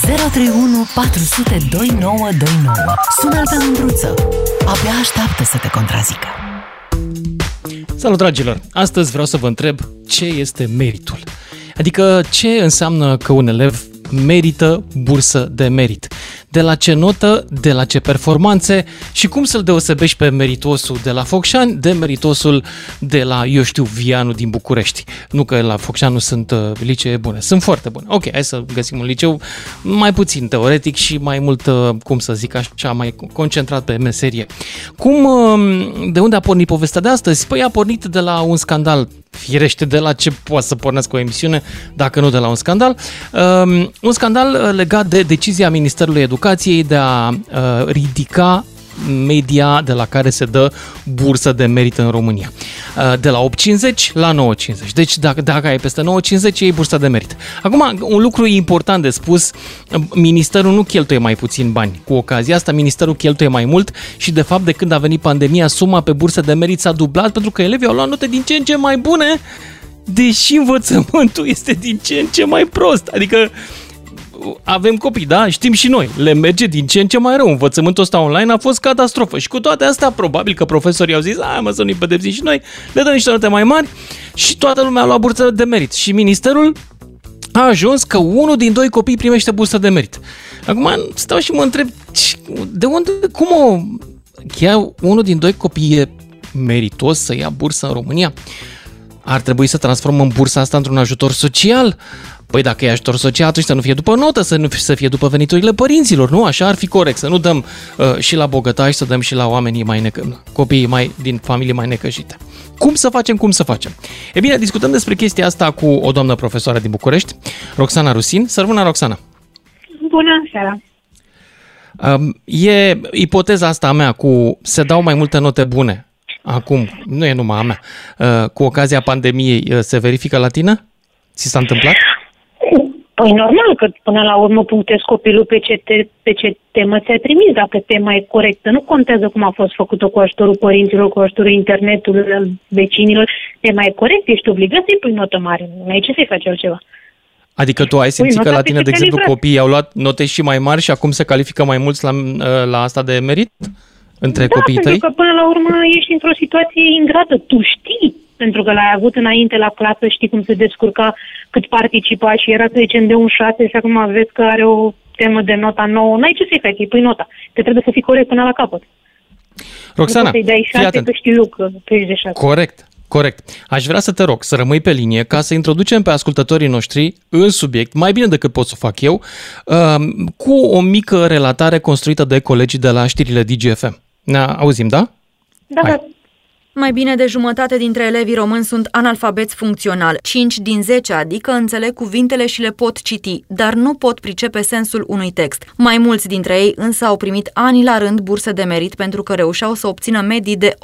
031 400 2929. Sună-l pe Mândruță. Abia așteaptă să te contrazică. Salut, dragilor! Astăzi vreau să vă întreb ce este meritul. Adică ce înseamnă că un elev merită bursă de merit. De la ce notă, de la ce performanțe și cum să-l deosebești pe meritosul de la Focșani de meritosul de la, eu știu, Vianu din București. Nu că la Focșani nu sunt uh, licee bune, sunt foarte bune. Ok, hai să găsim un liceu mai puțin teoretic și mai mult, uh, cum să zic așa, mai concentrat pe meserie. Cum, uh, de unde a pornit povestea de astăzi? Păi a pornit de la un scandal firește de la ce poate să pornească o emisiune, dacă nu de la un scandal. Um, un scandal uh, legat de decizia Ministerului Educației de a uh, ridica media de la care se dă bursă de merit în România. Uh, de la 8,50 la 9,50. Deci dacă, dacă ai peste 9,50, iei bursa de merit. Acum, un lucru important de spus, ministerul nu cheltuie mai puțin bani. Cu ocazia asta, ministerul cheltuie mai mult și de fapt de când a venit pandemia, suma pe bursă de merit s-a dublat pentru că elevii au luat note din ce în ce mai bune deși învățământul este din ce în ce mai prost. Adică avem copii, da? Știm și noi. Le merge din ce în ce mai rău. Învățământul ăsta online a fost catastrofă. Și cu toate astea, probabil că profesorii au zis, hai mă să nu-i pedepsim și noi, le dăm niște note mai mari și toată lumea a luat bursă de merit. Și ministerul a ajuns că unul din doi copii primește bursă de merit. Acum stau și mă întreb, de unde, cum o... Chiar unul din doi copii e meritos să ia bursă în România? Ar trebui să transformăm bursa asta într-un ajutor social? Păi dacă e ajutor social, atunci să nu fie după notă, să nu fie, să fie după veniturile părinților, nu? Așa ar fi corect, să nu dăm uh, și la bogătași, să dăm și la oamenii mai necă, copiii mai, din familii mai necăjite. Cum să facem, cum să facem? E bine, discutăm despre chestia asta cu o doamnă profesoară din București, Roxana Rusin. Sărvâna, Roxana! Bună seara! Um, e ipoteza asta a mea cu se dau mai multe note bune acum, nu e numai a mea, uh, cu ocazia pandemiei, uh, se verifică la tine? Ți s-a întâmplat? Păi normal că până la urmă punctezi copilul pe ce, te, pe ce temă ți-ai trimis, dacă tema e corectă. Nu contează cum a fost făcută cu ajutorul părinților, cu ajutorul internetului, vecinilor. Tema e corect, ești obligat să-i pui notă mare. Nu ai ce să-i faci altceva. Adică tu ai simțit păi, că la tine, de exemplu, copiii au luat note și mai mari și acum se califică mai mulți la, la asta de merit? Între da, copiii tăi? pentru că până la urmă ești într-o situație ingrată. Tu știi pentru că l-ai avut înainte la clasă, știi cum se descurca, cât participa și era, să zicem, de un 6 și acum vezi că are o temă de nota 9, n-ai ce să-i faci, îi pui nota. Te trebuie să fii corect până la capăt. Roxana, să-i dai 6, că știi că tu ești de 6. Corect. Corect. Aș vrea să te rog să rămâi pe linie ca să introducem pe ascultătorii noștri în subiect, mai bine decât pot să fac eu, um, cu o mică relatare construită de colegii de la știrile DGFM. Ne auzim, da? Da, Hai. da. Mai bine de jumătate dintre elevii români sunt analfabeți funcțional. 5 din 10, adică înțeleg cuvintele și le pot citi, dar nu pot pricepe sensul unui text. Mai mulți dintre ei însă au primit ani la rând burse de merit pentru că reușeau să obțină medii de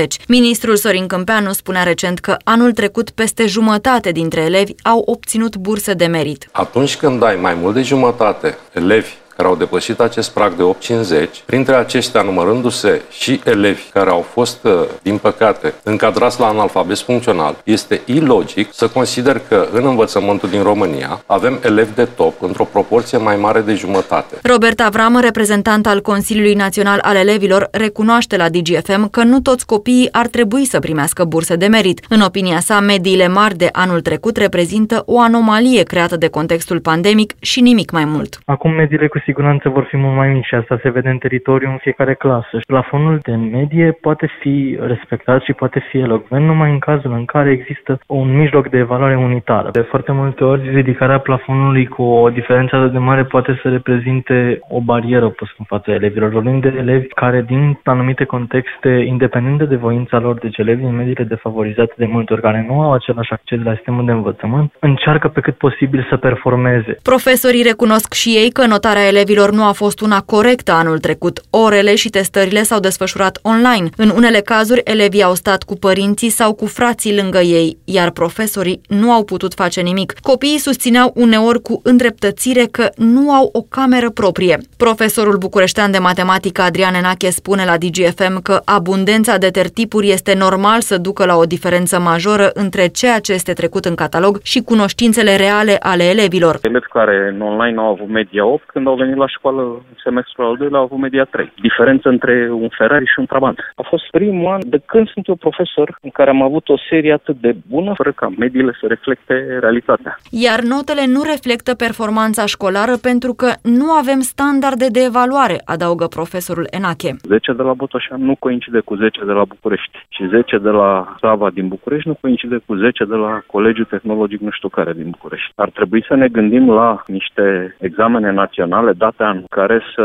8,50. Ministrul Sorin Câmpeanu spunea recent că anul trecut peste jumătate dintre elevi au obținut burse de merit. Atunci când ai mai mult de jumătate elevi care au depășit acest prag de 8,50, printre aceștia numărându-se și elevi care au fost, uh, din păcate, încadrați la analfabet funcțional, este ilogic să consider că în învățământul din România avem elevi de top într-o proporție mai mare de jumătate. Robert Avram, reprezentant al Consiliului Național al Elevilor, recunoaște la DGFM că nu toți copiii ar trebui să primească burse de merit. În opinia sa, mediile mari de anul trecut reprezintă o anomalie creată de contextul pandemic și nimic mai mult. Acum mediile cu siguranță vor fi mult mai mici și asta se vede în teritoriu în fiecare clasă. Și plafonul de medie poate fi respectat și poate fi elocvent numai în cazul în care există un mijloc de evaluare unitară. De foarte multe ori, ridicarea plafonului cu o diferență atât de mare poate să reprezinte o barieră pus în fața elevilor. Vorbim de elevi care, din anumite contexte, independente de voința lor, deci elevi din mediile defavorizate de multe ori, care nu au același acces la sistemul de învățământ, încearcă pe cât posibil să performeze. Profesorii recunosc și ei că notarea elevilor nu a fost una corectă anul trecut. Orele și testările s-au desfășurat online. În unele cazuri, elevii au stat cu părinții sau cu frații lângă ei, iar profesorii nu au putut face nimic. Copiii susțineau uneori cu îndreptățire că nu au o cameră proprie. Profesorul bucureștean de matematică Adrian Enache spune la DGFM că abundența de tertipuri este normal să ducă la o diferență majoră între ceea ce este trecut în catalog și cunoștințele reale ale elevilor. Elevi care în online au avut media 8, când au venit la școală în semestrul al doilea au avut media 3. Diferență între un Ferrari și un Trabant. A fost primul an de când sunt eu profesor în care am avut o serie atât de bună, fără ca mediile să reflecte realitatea. Iar notele nu reflectă performanța școlară pentru că nu avem standarde de evaluare, adaugă profesorul Enache. 10 de la Botoșan nu coincide cu 10 de la București și 10 de la Sava din București nu coincide cu 10 de la Colegiul Tehnologic nu știu care din București. Ar trebui să ne gândim la niște examene naționale date an care să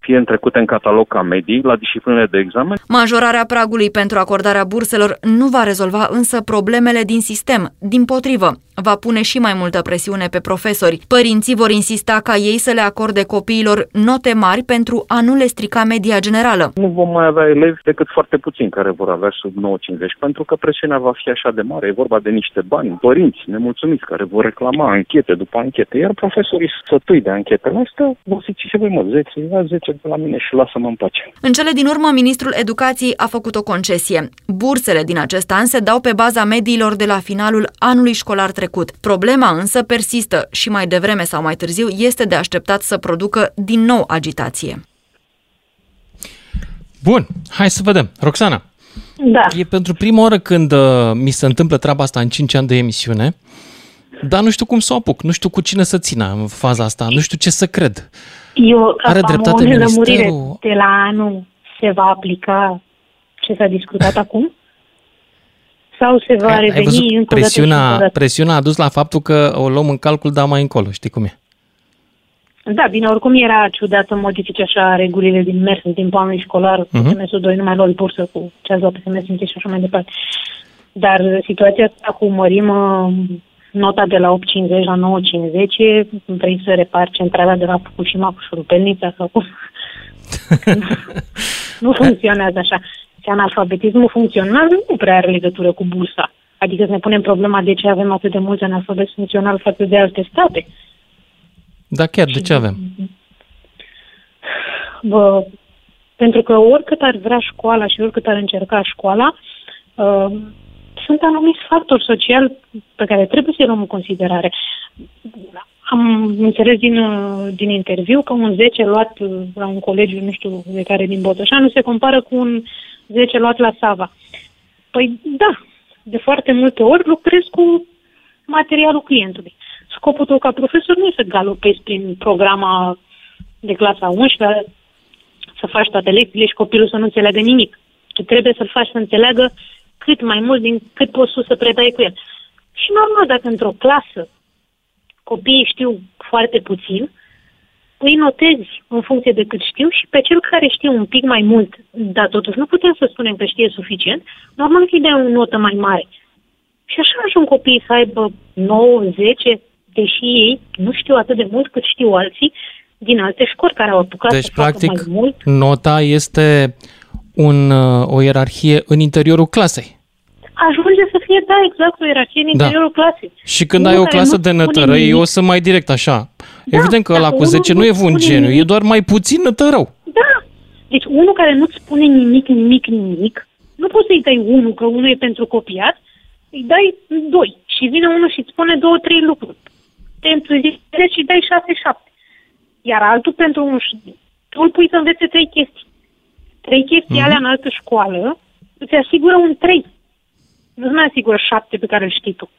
fie întrecute în catalog ca medii la disciplinele de examen. Majorarea pragului pentru acordarea burselor nu va rezolva însă problemele din sistem. Din potrivă, va pune și mai multă presiune pe profesori. Părinții vor insista ca ei să le acorde copiilor note mari pentru a nu le strica media generală. Nu vom mai avea elevi decât foarte puțini care vor avea sub 9,50 pentru că presiunea va fi așa de mare. E vorba de niște bani, părinți nemulțumiți care vor reclama anchete după anchete, iar profesorii sătui de anchetele astea vor zice ce voi mă, 10, ia 10 de la mine și lasă-mă în pace. În cele din urmă, ministrul educației a făcut o concesie. Bursele din acest an se dau pe baza mediilor de la finalul anului școlar trecut. Problema însă persistă și mai devreme sau mai târziu este de așteptat să producă din nou agitație. Bun, hai să vedem. Roxana, Da. e pentru prima oară când uh, mi se întâmplă treaba asta în 5 ani de emisiune, dar nu știu cum să o apuc, nu știu cu cine să țină în faza asta, nu știu ce să cred. Eu Are am dreptate o nelămurire. ministerul? De la anul se va aplica ce s-a discutat acum? Sau se va Ai- reveni Ai văzut încă o dată și încă o presiunea, dată? presiunea a dus la faptul că o luăm în calcul, dar mai încolo, știi cum e. Da, bine, oricum era ciudat să modifice așa regulile din mers în timpul anului școlar, cu Mhm. semestrul 2 nu mai luat bursă cu ce ați luat pe semestru întâi și așa mai departe. Dar uh, situația asta cu mărim uh, nota de la 8,50 la 9,50, e- vrei să repari centrala de la Fukushima cu șurupelnița sau cum? nu funcționează așa. Și analfabetismul funcțional nu prea are legătură cu bursa. Adică să ne punem problema de ce avem atât de mulți analfabeti funcțional față de alte state. Dar chiar de ce avem? Bă, pentru că oricât ar vrea școala și oricât ar încerca școala, uh, sunt anumiți factori sociali pe care trebuie să-i luăm în considerare. Am înțeles din, uh, din interviu că un 10 luat uh, la un colegiu, nu știu de care din Botoșanu, se compară cu un 10 luat la Sava. Păi da, de foarte multe ori lucrez cu materialul clientului. Scopul tău ca profesor nu e să galopezi prin programa de clasa 11 să faci toate lecțiile și copilul să nu înțeleagă nimic. Tu trebuie să-l faci să înțeleagă cât mai mult din cât poți tu să predai cu el. Și normal, dacă într-o clasă copiii știu foarte puțin, îi notezi în funcție de cât știu și pe cel care știe un pic mai mult, dar totuși nu putem să spunem că știe suficient, normal că îi dai o notă mai mare. Și așa ajung copiii să aibă 9, 10, deși ei nu știu atât de mult cât știu alții din alte școli care au apucat Deci, să facă practic, mai mult. nota este un, uh, o ierarhie în interiorul clasei. Ajunge să fie, da, exact, o ierarhie în Da. interiorul clasei. Și când Unul ai o care clasă nu de spune nătărăi, nimic. eu sunt mai direct așa. Evident că dacă ăla cu unul 10 nu nu e spune vungeniu, e nimic- doar mai puțin nătărău. Da. Deci unul care nu-ți spune nimic, nimic, nimic, nu poți să-i dai unul, că unul e pentru copiat, îi dai doi. Și vine unul și îți spune două, trei lucruri. Te entuziasmezi și îi dai șase, șapte. Iar altul pentru un... ș- Tu îl pui să învețe trei chestii. Trei chestii Mhm. alea în altă școală îți asigură un trei. Nu-ți mai asigură șapte pe care îl știi tu.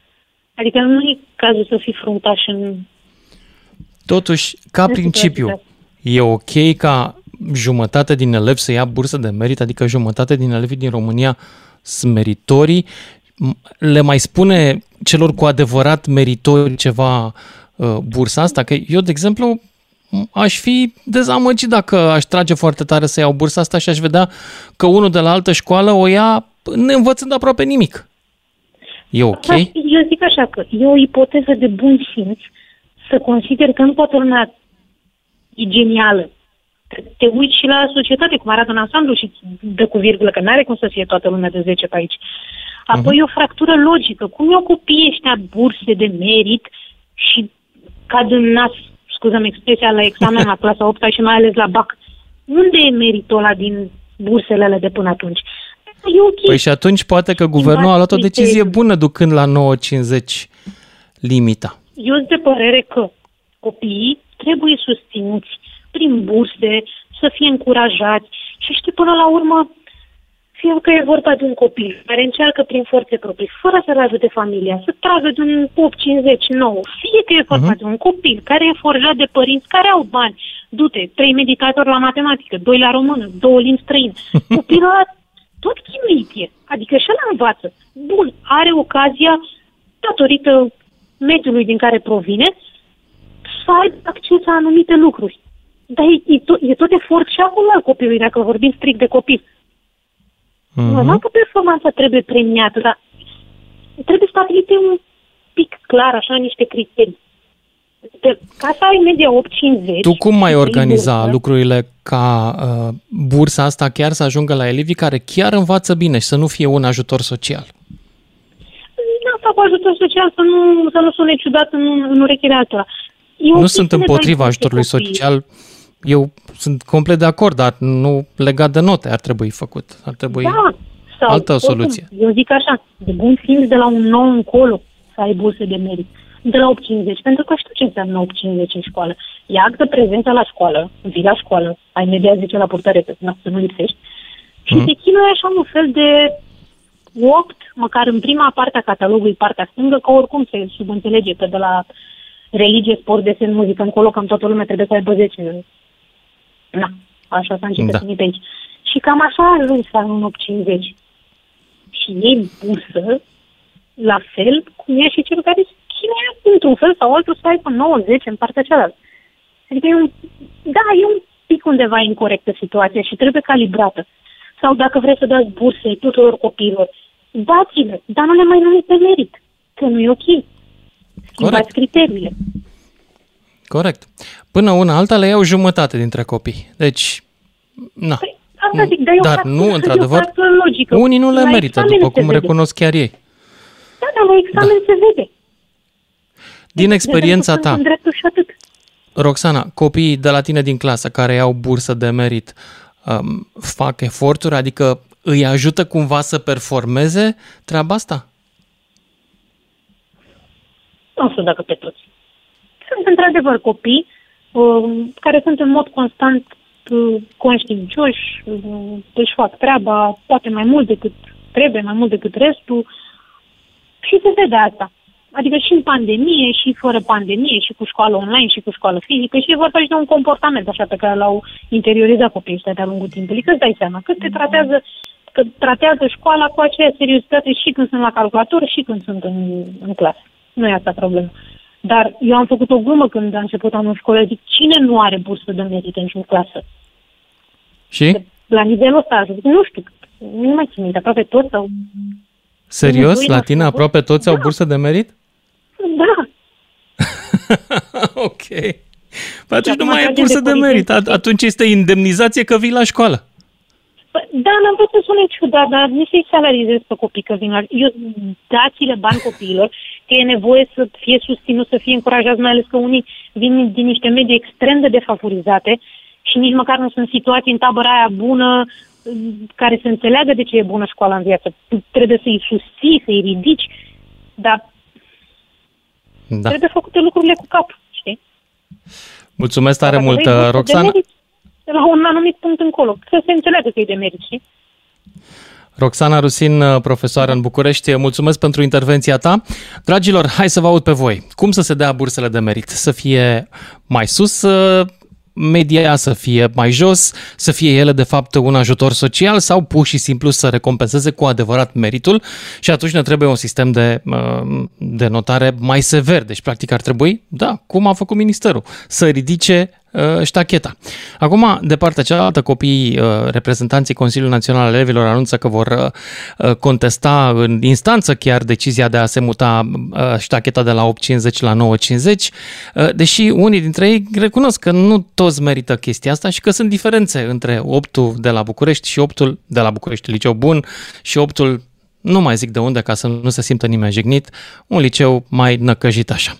Adică nu e cazul să fii fruntaș în... Totuși, ca Nu principiu, știu, e ok ca jumătate din elevi să ia bursă de merit, adică jumătate din elevii din România sunt meritorii. M- Le mai spune celor cu adevărat meritori ceva uh, bursa asta? Că eu, de exemplu, m- aș fi dezamăgit dacă aș trage foarte tare să iau bursa asta și aș vedea că unul de la altă școală o ia neînvățând aproape nimic. E ok? Da, eu zic așa că e o ipoteză de bun simț să consider că nu toată lumea e genială. Te, te uiți și la societate, cum arată în ansamblu și dă cu virgulă, că nu are cum să fie toată lumea de 10 pe aici. Apoi uh-huh. o fractură logică. Cum eu copiii ăștia burse de merit și cad în nas, scuzăm expresia, la examen la clasa 8 și mai ales la BAC. Unde e meritul ăla din bursele de până atunci? E okay. Păi și atunci poate că guvernul a luat o decizie bună ducând la 9,50 limita. Eu sunt de părere că copiii trebuie susținuți prin burse, să fie încurajați și știi până la urmă fie că e vorba de un copil care încearcă prin forțe proprii, fără să-l ajute familia, să tragă de un 8-50-9, fie că e vorba uh-huh. de un copil care e forjat de părinți care au bani, du-te, trei meditatori la matematică, doi la română, două limbi străine. Copilul ăla tot chinuit e, adică și ăla învață. Bun, are ocazia, datorită mediului din care provine, să aibă acces la anumite lucruri. Dar e, e, tot, e tot efort și acum al copilului, dacă vorbim strict de copil. Mm-hmm. Normal că performanța trebuie premiată, dar trebuie stabilite un pic clar, așa, niște criterii. De, ca să ai media 8-50... Tu cum mai organiza bursă, lucrurile ca uh, bursa asta chiar să ajungă la elevii care chiar învață bine și să nu fie un ajutor social? Asta cu ajutor social să nu, să nu sune ciudat în, în urechile altora. Eu nu sunt împotriva ajutorului social. Eu sunt complet de acord, dar nu legat de note ar trebui făcut. Ar trebui da, sau, altă oricum, soluție. Eu zic așa, de bun simț de la un nou încolo să ai burse de merit. De la 850, pentru că știu ce înseamnă 850 în școală. E actă prezența la școală, vii la școală, ai media 10 la purtare, să nu lipsești, și mm. te chinuie așa un fel de 8, măcar în prima parte a catalogului, partea stângă, că oricum se subînțelege că de la religie, sport, desen, muzică, încolo, cam toată lumea trebuie să aibă 10. Na, așa s-a început da. pe aici. Și cam așa a ajuns la un 850. Și ei bursă, la fel cum e și cel care chinuie într-un fel sau altul să aibă 90 în partea cealaltă. Adică e un, da, e un pic undeva incorrectă situația și trebuie calibrată. Sau dacă vreți să dați burse tuturor copiilor, dați-le, dar nu le mai numiți pe merit, că nu e ok. Schimbați criteriile. Corect. Până una alta le iau jumătate dintre copii. Deci, na. Păi, asta zic, dar, dar nu, într-adevăr, logică. unii nu le la merită, după cum recunosc chiar ei. Da, dar la examen da. se vede. Din deci, experiența ta, Roxana, copiii de la tine din clasă care iau bursă de merit um, fac eforturi, adică îi ajută cumva să performeze treaba asta? Nu știu dacă pe toți. Sunt într-adevăr copii uh, care sunt în mod constant uh, conștiincioși, uh, își fac treaba poate mai mult decât trebuie, mai mult decât restul și se vede asta. Adică și în pandemie, și fără pandemie, și cu școală online, și cu școală fizică, și e vorba și de un comportament așa pe care l-au interiorizat copiii ăștia de-a lungul timpului. Că-ți dai seama, că te tratează, că tratează școala cu aceeași seriozitate și când sunt la calculator și când sunt în, în clasă. Nu e asta problema. Dar eu am făcut o glumă când a început anul școlar, zic, cine nu are bursă de merit în clasă? Și? La nivelul ăsta, zic, nu știu, nu mai țin minte, aproape toți sau... Serios? La tine aproape toți da. au bursă de merit? Da. ok. Păi atunci nu mai ai bursă de merit. Atunci este indemnizație că vii la școală. Păi, da, n-am vrut să sune ciudat, dar nici să-i salarizez pe copii că vin la... Eu, dați-le bani copiilor, că e nevoie să fie susținut, să fie încurajați, mai ales că unii vin din niște medii extrem de defavorizate și nici măcar nu sunt situații în tabăra aia bună care să înțeleagă de ce e bună școala în viață. Trebuie să-i susții, să-i ridici, dar da. trebuie făcute lucrurile cu cap, știi? Mulțumesc tare mult, Roxana. De la un anumit punct încolo, să se înțeleagă că e de merit, știi? Roxana Rusin, profesoară în București, mulțumesc pentru intervenția ta. Dragilor, hai să vă aud pe voi. Cum să se dea bursele de merit? Să fie mai sus media să fie mai jos, să fie ele de fapt un ajutor social sau pur și simplu să recompenseze cu adevărat meritul și atunci ne trebuie un sistem de, de notare mai sever. Deci practic ar trebui, da, cum a făcut ministerul, să ridice uh, ștacheta. Acum, de partea cealaltă, copiii, uh, reprezentanții Consiliului Național al Elevilor anunță că vor uh, contesta în instanță chiar decizia de a se muta uh, ștacheta de la 8.50 la 9.50, uh, deși unii dintre ei recunosc că nu toți merită chestia asta și că sunt diferențe între 8 de la București și 8 de la București, liceu bun, și 8 nu mai zic de unde ca să nu se simtă nimeni jignit, un liceu mai năcăjit așa.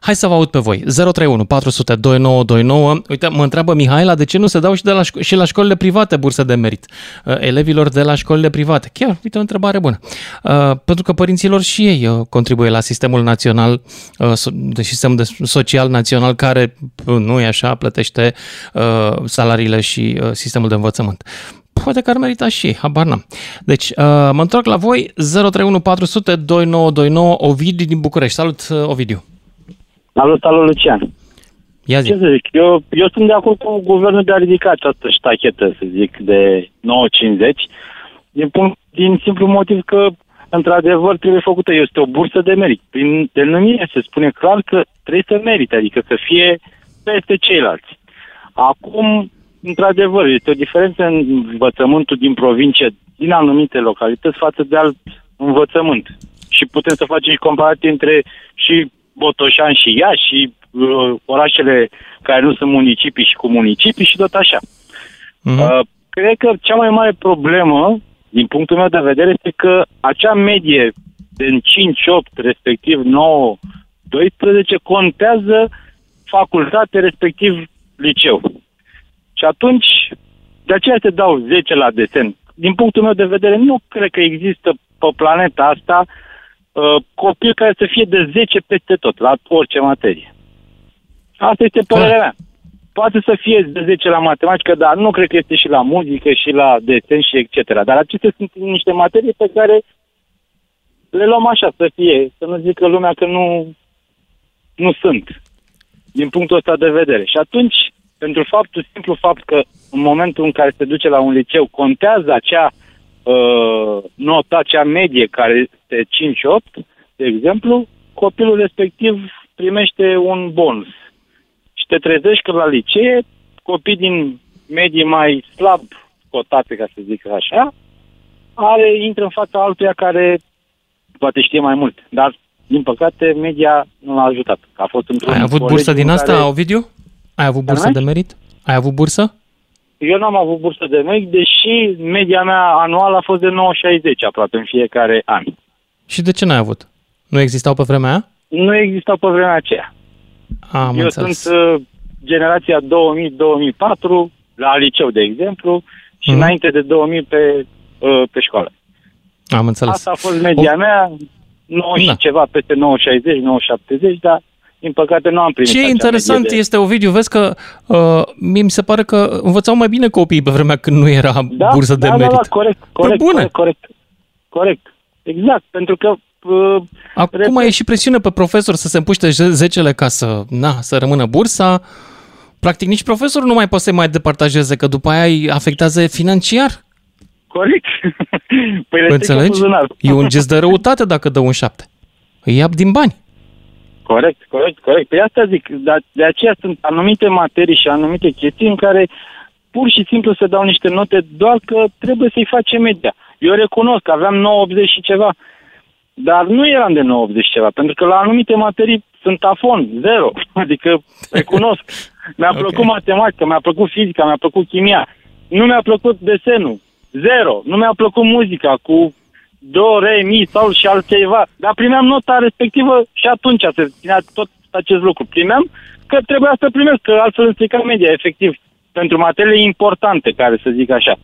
Hai să vă aud pe voi. 031 400 2929. Uite, mă întreabă Mihaela de ce nu se dau și, de la, șco- și la școlile private burse de merit uh, elevilor de la școlile private. Chiar, uite, o întrebare bună. Uh, pentru că părinților și ei uh, contribuie la sistemul național, de sistem de social național care, nu e așa, plătește salariile și sistemul de învățământ poate că ar merita și ei, habar n-am. Deci, uh, mă întorc la voi, 031 400 2929, Ovidiu din București. Salut, uh, Ovidiu! Salut, salut, Lucian! Ia zi. Ce să zic, eu, eu sunt de acord cu guvernul de a ridica această ștachetă, să zic, de 9,50, din, punct, din simplu motiv că, într-adevăr, trebuie făcută. Este o bursă de merit. Prin denumire se spune clar că trebuie să merite, adică să fie peste ceilalți. Acum, într-adevăr, este o diferență în învățământul din provincie, din anumite localități, față de alt învățământ. Și putem să facem și comparații între și Botoșan și Iași și uh, orașele care nu sunt municipii și cu municipii și tot așa. Uh-huh. Uh, cred că cea mai mare problemă, din punctul meu de vedere, este că acea medie din 5-8, respectiv 9-12, contează facultate, respectiv liceu. Și atunci, de aceea te dau 10 la desen. Din punctul meu de vedere, nu cred că există pe planeta asta uh, copil care să fie de 10 peste tot, la orice materie. Asta este părerea mea. Poate să fie de 10 la matematică, dar nu cred că este și la muzică, și la desen și etc. Dar acestea sunt niște materii pe care le luăm așa să fie, să nu zică lumea că nu, nu sunt, din punctul ăsta de vedere. Și atunci, pentru faptul, simplu fapt că în momentul în care se duce la un liceu, contează acea uh, notă, acea medie care este 5-8, de exemplu, copilul respectiv primește un bonus. Și te trezești că la licee, copii din medii mai slab cotate, ca să zic așa, are, intră în fața altuia care poate știe mai mult. Dar, din păcate, media nu l-a ajutat. A fost într-un Ai avut bursă din asta, care... Ovidiu? Ai avut bursă de merit? Ai avut bursă? Eu n-am avut bursă de merit, deși media mea anuală a fost de 9,60 aproape în fiecare an. Și de ce n-ai avut? Nu existau pe vremea aia? Nu existau pe vremea aceea. Am Eu înțeles. sunt uh, generația 2000-2004, la liceu, de exemplu, și mm. înainte de 2000 pe, uh, pe școală. Am înțeles. Asta a fost media o... mea, 9 da. și ceva, peste 9,60, 9,70, dar din păcate nu am primit Ce interesant de... este, Ovidiu, vezi că uh, mie mi se pare că învățau mai bine copiii pe vremea când nu era da, bursă da, de merit. Da, da, corect, corect, bune. corect, corect, corect. Exact, pentru că... Uh, Acum repet... e și presiune pe profesor să se împuște zecele ca să, na, să rămână bursa. Practic nici profesorul nu mai poate să mai departajeze, că după aia îi afectează financiar. Corect. păi Înțelegi? E un gest de răutate dacă dă un șapte. Îi ia din bani. Corect, corect, corect. Pe păi asta zic, dar de aceea sunt anumite materii și anumite chestii în care pur și simplu se dau niște note doar că trebuie să-i facem media. Eu recunosc că aveam 980 și ceva, dar nu eram de 980 și ceva, pentru că la anumite materii sunt afon, zero. Adică recunosc. Mi-a okay. plăcut matematica, mi-a plăcut fizica, mi-a plăcut chimia. Nu mi-a plăcut desenul, zero. Nu mi-a plăcut muzica cu do, re, mi, sol și altceva. Dar primeam nota respectivă și atunci se ținea tot acest lucru. Primeam că trebuia să primesc, că altfel îmi strica media, efectiv, pentru materiile importante, care să zic așa.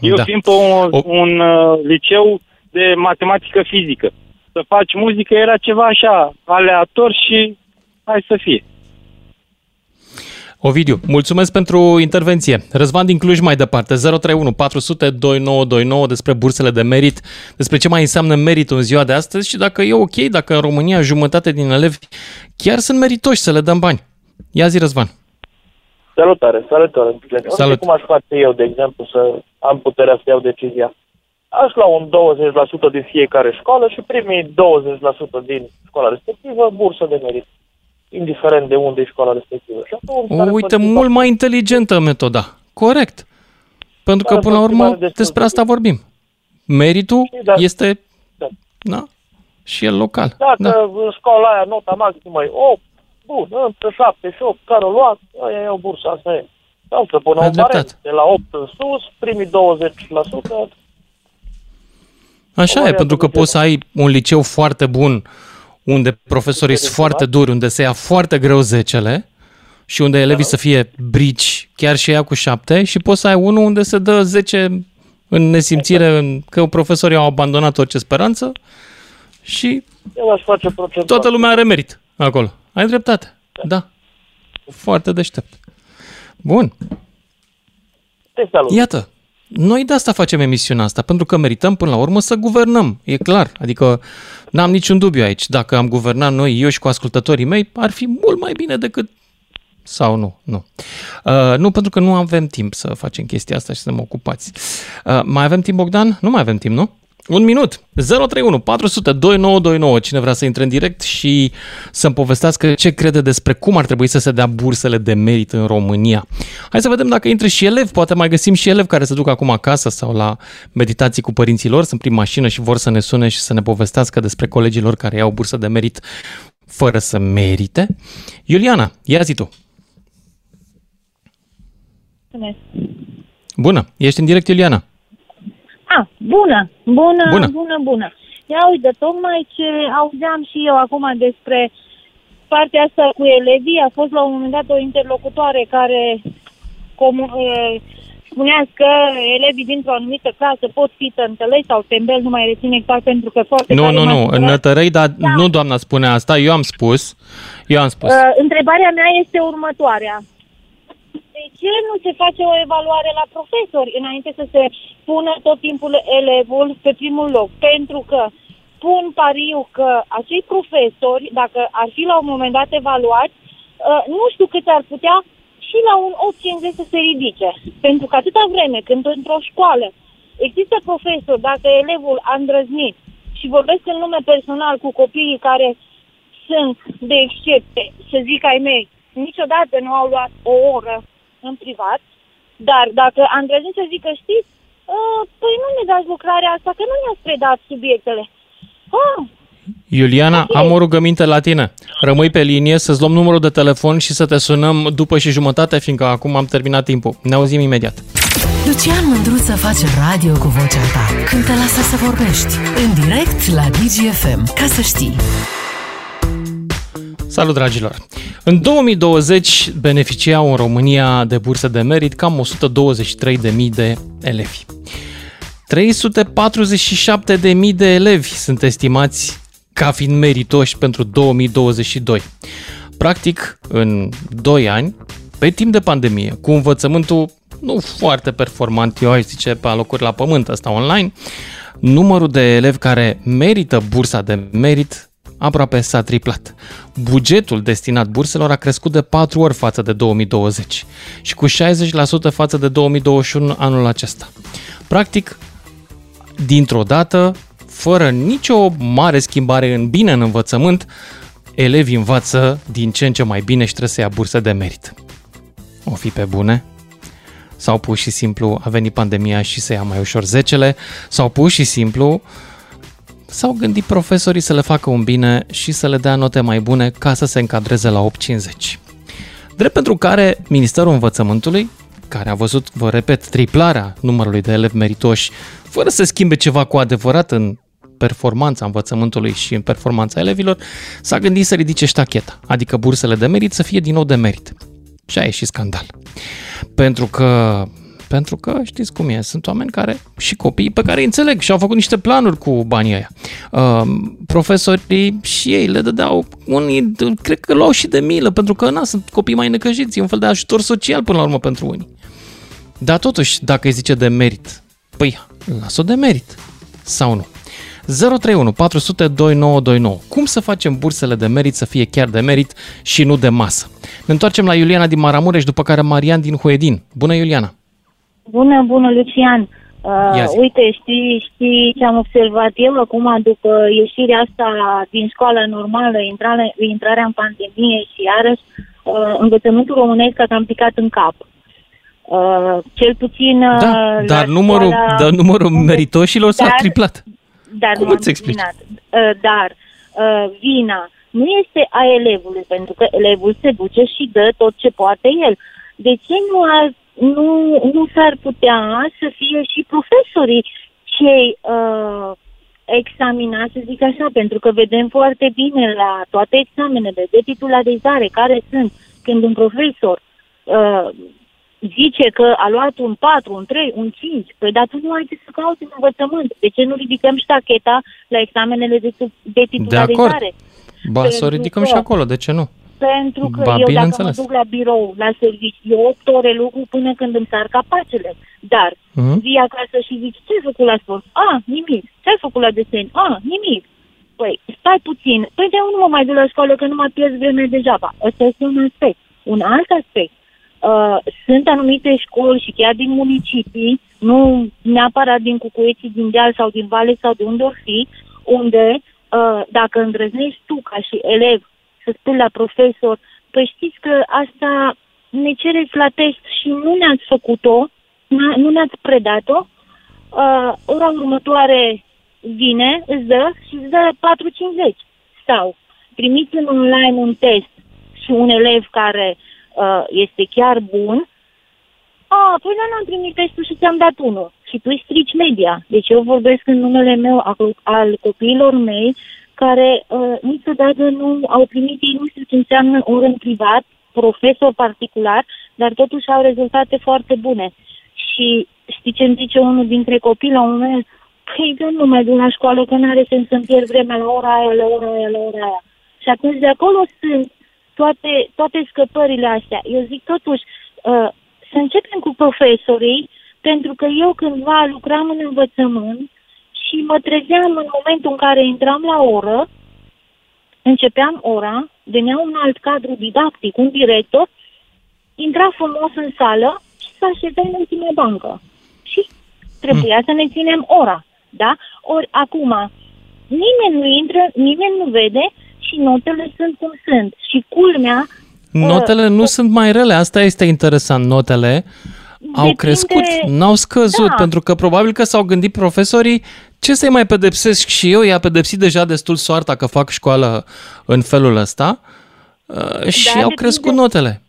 Eu da. fiind pe un, o... un uh, liceu de matematică fizică. Să faci muzică era ceva așa, aleator și hai să fie. Ovidiu, mulțumesc pentru intervenție. Răzvan din Cluj mai departe, 031 400 2929 despre bursele de merit, despre ce mai înseamnă merit în ziua de astăzi și dacă e ok, dacă în România jumătate din elevi chiar sunt meritoși să le dăm bani. Ia zi, Răzvan. Salutare, salutare. Salut. Cum aș face eu, de exemplu, să am puterea să iau decizia? Aș lua un 20% din fiecare școală și primii 20% din școala respectivă bursă de merit. Indiferent de unde e școala respectivă. Și atunci, O, uite, mult mai inteligentă metoda. Corect. Pentru că, Care până la urmă, perspectivă destul despre de- asta vorbim. Meritul Și da. este, Da. da, și el local. Dacă Da. în școala aia nota maximă e 8, bun, între 7 și 8, care o luați, aia e o bursă, asta e. Sau să pună Ai un barem, dreptate. de la 8 în sus, primii 20%, Așa o e, variantă pentru că de poți să ai un liceu foarte bun, unde profesorii sunt foarte duri, unde se ia foarte greu zecele și unde elevii să fie brici, chiar și ea cu șapte, și poți să ai unul unde se dă 10 în nesimțire, în, că profesorii au abandonat orice speranță și el aș face procentual. toată lumea are merit acolo. Ai dreptate. Da. Foarte deștept. Bun. Te salut. Iată, noi de asta facem emisiunea asta, pentru că merităm până la urmă să guvernăm, e clar. Adică n-am niciun dubiu aici. Dacă am guvernat noi, eu și cu ascultătorii mei, ar fi mult mai bine decât... Sau nu, nu. Uh, nu, pentru că nu avem timp să facem chestia asta și să mă ocupați. Uh, mai avem timp, Bogdan? Nu mai avem timp, nu? Un minut. 031 400 2929. Cine vrea să intre în direct și să-mi povestească ce crede despre cum ar trebui să se dea bursele de merit în România. Hai să vedem dacă intră și elevi. Poate mai găsim și elevi care se duc acum acasă sau la meditații cu părinții lor, sunt prin mașină și vor să ne sune și să ne povestească despre colegii lor care iau bursă de merit fără să merite. Iuliana, ia zi tu. Mulțumesc. Bună, ești în direct, Iuliana. Ah, bună, bună, Bună. bună, bună, bună. Ia uite, tocmai ce auzeam și eu acum despre partea asta cu elevii, a fost la un moment dat o interlocutoare care comu- eh, spunea că elevii dintr-o anumită clasă pot fi tântălăi sau tembel, nu mai rețin exact pentru că foarte Nu, tare nu, m-a nu, în supărat. Nătărăi, dar nu doamna spune asta, eu am spus, eu am spus. Uh, întrebarea mea este următoarea. De ce nu se face o evaluare la profesori înainte să se pună tot timpul elevul pe primul loc? Pentru că pun pariu că acei profesori, dacă ar fi la un moment dat evaluați, uh, nu știu cât ar putea și la un 850 să se ridice. Pentru că atâta vreme când într-o școală există profesori, dacă elevul a îndrăznit și vorbesc în nume personal cu copiii care sunt de excepție, să zic ai mei, niciodată nu au luat o oră în privat, dar dacă a îndrăznit să zică, știți, uh, păi nu ne dați lucrarea asta, că nu ne-ați predat subiectele. Ah, Iuliana, ok. am o rugăminte la tine. Rămâi pe linie, să-ți luăm numărul de telefon și să te sunăm după și jumătate, fiindcă acum am terminat timpul. Ne auzim imediat. Lucian Mândruță face radio cu vocea ta când te lasă să vorbești. În direct la DGFM. Ca să știi. Salut, dragilor! În 2020 beneficiau în România de burse de merit cam 123.000 de elevi. 347.000 de elevi sunt estimați ca fiind meritoși pentru 2022. Practic, în 2 ani, pe timp de pandemie, cu învățământul nu foarte performant, eu aș zice pe alocuri la pământ ăsta online, numărul de elevi care merită bursa de merit aproape s-a triplat. Bugetul destinat burselor a crescut de 4 ori față de 2020 și cu 60% față de 2021 anul acesta. Practic, dintr-o dată, fără nicio mare schimbare în bine în învățământ, elevii învață din ce în ce mai bine și trebuie să ia bursă de merit. O fi pe bune? Sau pur și simplu a venit pandemia și se ia mai ușor zecele? Sau pur și simplu s-au gândit profesorii să le facă un bine și să le dea note mai bune ca să se încadreze la 850. Drept pentru care Ministerul Învățământului, care a văzut, vă repet, triplarea numărului de elevi meritoși, fără să schimbe ceva cu adevărat în performanța învățământului și în performanța elevilor, s-a gândit să ridice ștacheta, adică bursele de merit să fie din nou de merit. Și a ieșit scandal. Pentru că pentru că știți cum e, sunt oameni care și copii pe care îi înțeleg și au făcut niște planuri cu banii ăia. Uh, profesorii și ei le dădeau, unii cred că luau și de milă, pentru că na, sunt copii mai necăjiți, e un fel de ajutor social până la urmă pentru unii. Dar totuși, dacă îi zice de merit, păi las-o de merit sau nu. 031 400 2929. Cum să facem bursele de merit să fie chiar de merit și nu de masă? Ne întoarcem la Iuliana din Maramureș, după care Marian din Huedin. Bună, Iuliana! Bună, bună, Lucian. Ia Uh, zi. uite, știi, știi ce am observat eu acum după ieșirea asta din școala normală, intrarea, intrarea în pandemie și iarăși uh, învățământul românesc a cam picat în cap. Uh, cel puțin uh, Da, la dar numărul, școala- dar numărul meritoșilor s-a Dar- triplat. dar Cum nu am îți explici? terminat. Uh, dar uh, vina nu este a elevului, pentru că elevul se duce și dă tot ce poate el. De ce nu, ar, nu, nu s-ar putea să fie și profesorii cei uh, examinați, să zic așa, pentru că vedem foarte bine la toate examenele de titularizare care sunt când un profesor uh, zice că a luat un 4, un 3, un 5, păi dar tu nu ai ce să cauți în învățământ. De ce nu ridicăm ștacheta la examenele de, tu- de titularizare? Ba, să o Pentru ridicăm că- și acolo, de ce nu? Pentru că Ba, eu dacă bineînțeles. mă duc la birou, la serviciu, eu 8 ore lucru până când îmi sar capacele. Dar Mhm. vii acasă și zici, ce ai făcut la sport? A, nimic. Ce ai făcut la desen? A, nimic. Păi, stai puțin. Păi de nu mă mai duc la școală, că nu mai pierd vreme degeaba. Ăsta este un aspect. Un alt aspect. Uh, sunt anumite școli și chiar din municipii, nu neapărat din Cucuieții, din Deal sau din Vale sau de unde ori fi, unde uh, dacă îndrăznești tu ca și elev să spui la profesor, păi știți că asta ne cereți la test și nu ne-ați făcut-o, n- nu ne-ați predat-o, uh, ora următoare vine, îți dă și îți dă 450. Sau trimiți în online un test și un elev care uh, este chiar bun, a, păi nu am primit testul și ți-am dat unul. Și tu îi strici media. Deci eu vorbesc în numele meu al, al copiilor mei care uh, niciodată nu au primit, ei nu știu ce înseamnă oră în privat, profesor particular, dar totuși au rezultate foarte bune. Și știi ce îmi zice unul dintre copii la un moment, păi eu nu mai duc la școală, că nu are sens să-mi pierd vremea la ora aia, la ora aia, la ora aia. Și atunci de acolo sunt toate, toate scăpările astea. Eu zic totuși, uh, să începem cu profesorii, pentru că eu cândva lucram în învățământ și mă trezeam în momentul în care intram la oră, începeam ora, venea un alt cadru didactic, un director, intra frumos în sală și se așeza în ultima bancă. Și trebuia să ne ținem ora, da? Ori acum, nimeni nu intră, nimeni nu vede și notele sunt cum sunt. Și culmea, Notele nu sunt mai rele, asta este interesant. Notele au Depinde- crescut, n-au scăzut, Da. pentru că probabil că s-au gândit profesorii ce să-i mai pedepsesc și eu, i-a pedepsit deja destul soarta că fac școală în felul ăsta uh, și au depinde- crescut notele.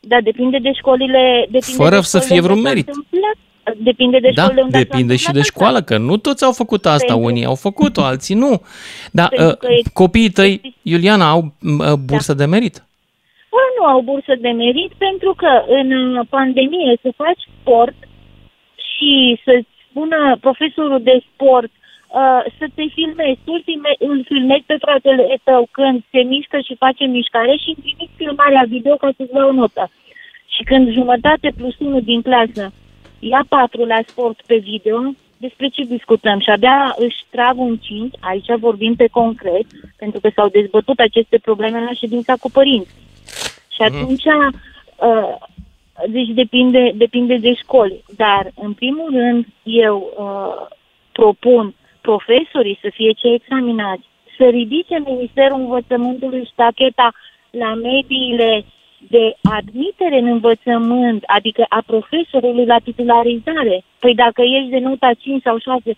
da, depinde de școlile... Depinde Fără de să școlile fie vreun unde s-a merit. întâmplat. Depinde de Da, școlile unde s-a depinde și de întâmplat școală, asta. că nu toți au făcut asta, Pentru- unii au făcut-o, alții nu. Dar Pentru uh, că e- copiii tăi, Iuliana, au uh, bursă de merit? Bă, nu au bursă de merit pentru că în uh, pandemie să faci sport și să spună profesorul de sport uh, să te filmezi, tu îl, filme, îl filmezi pe fratele tău când se mișcă și face mișcare și îmi trimiți filmarea video ca să-ți dau o notă. Și când jumătate plus unul din clasă ia patru la sport pe video, despre ce discutăm? Și abia își trag un 5, aici vorbim pe concret, pentru că s-au dezbătut aceste probleme la ședința cu părinți. Și atunci, uh, deci depinde, depinde de școli. Dar, în primul rând, eu uh, propun profesorii să fie cei examinați, să ridice Ministerul Învățământului ștacheta la mediile de admitere în învățământ, adică a profesorului la titularizare. Păi dacă ești de nota 5 sau 6,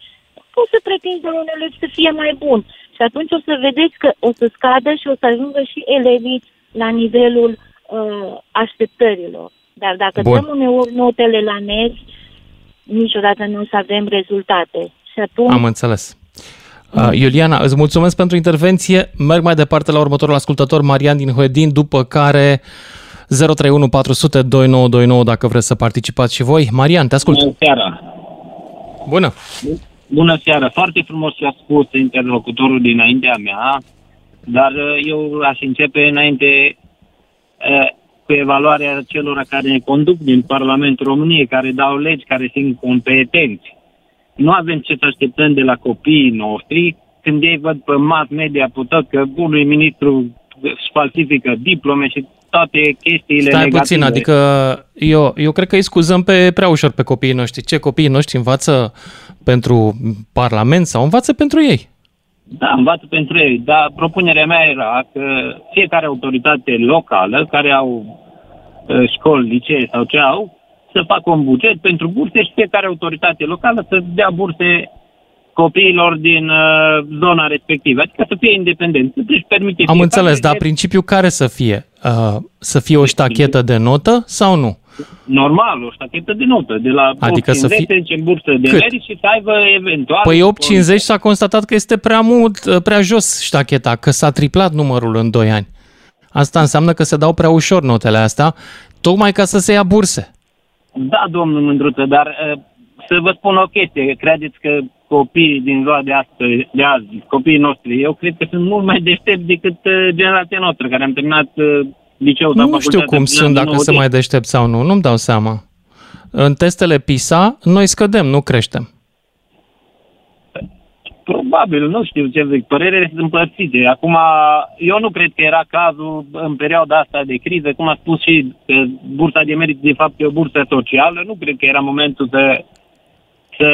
poți să pretinzi de la un elev să fie mai bun. Și atunci o să vedeți că o să scadă și o să ajungă și elevii la nivelul uh, așteptărilor. Dar dacă Bun. dăm uneori notele la nervi, niciodată nu o să avem rezultate. Și atunci, Am înțeles. Uh, Iuliana, îți mulțumesc pentru intervenție. Merg mai departe la următorul ascultător, Marian din Huedin, după care 031 400 2929 dacă vreți să participați și voi. Marian, te ascult. Bună seara! Bună! Bună seara! Foarte frumos ce a spus interlocutorul dinaintea mea, dar uh, eu aș începe înainte uh, cu evaluarea celor care ne conduc din Parlamentul României, care dau legi, care sunt competenți. Nu avem ce să așteptăm de la copiii noștri când ei văd pe mass media pe tot că unui ministru își falsifică diplome și toate chestiile Stai negative. puțin, adică eu, eu cred că îi scuzăm pe prea ușor pe copiii noștri. Ce, copiii noștri învață pentru Parlament sau învață pentru ei? Da, învață pentru ei, dar propunerea mea era că fiecare autoritate locală care au uh, școli, licee sau ce au, să facă un buget pentru burse și fiecare autoritate locală să dea burse copiilor din uh, zona respectivă, adică să fie independenți, să își permite Am fiecare înțeles, dar de- principiul care să fie? Uh, să fie o ștachetă de notă sau nu? Normal, o ștachetă de notă, de la Adică 8,50 să fie- să zicem bursă de Cât? merit și să aibă eventual... Păi 8,50 s-a constatat că este prea mult, uh, prea jos ștacheta, că s-a triplat numărul în 2 ani. Asta înseamnă că se dau prea ușor notele astea, tocmai ca să se ia burse. Da, domnul Mândruță, dar uh, să vă spun o chestie. Credeți că copiii din ziua de astăzi, de azi, copiii noștri, eu cred că sunt mult mai deștepți decât uh, generația noastră, care am terminat uh, liceul sau Nu știu facultatea cum prin sunt, anii dacă 90. sunt mai deștept sau nu, nu-mi dau seama. În testele PISA, noi scădem, nu creștem. Probabil, nu știu ce zic. Părerile sunt împărțite. Acum, eu nu cred că era cazul în perioada asta de criză, cum a spus și că bursa de merit, de fapt, e o bursă socială. Nu cred că era momentul să, să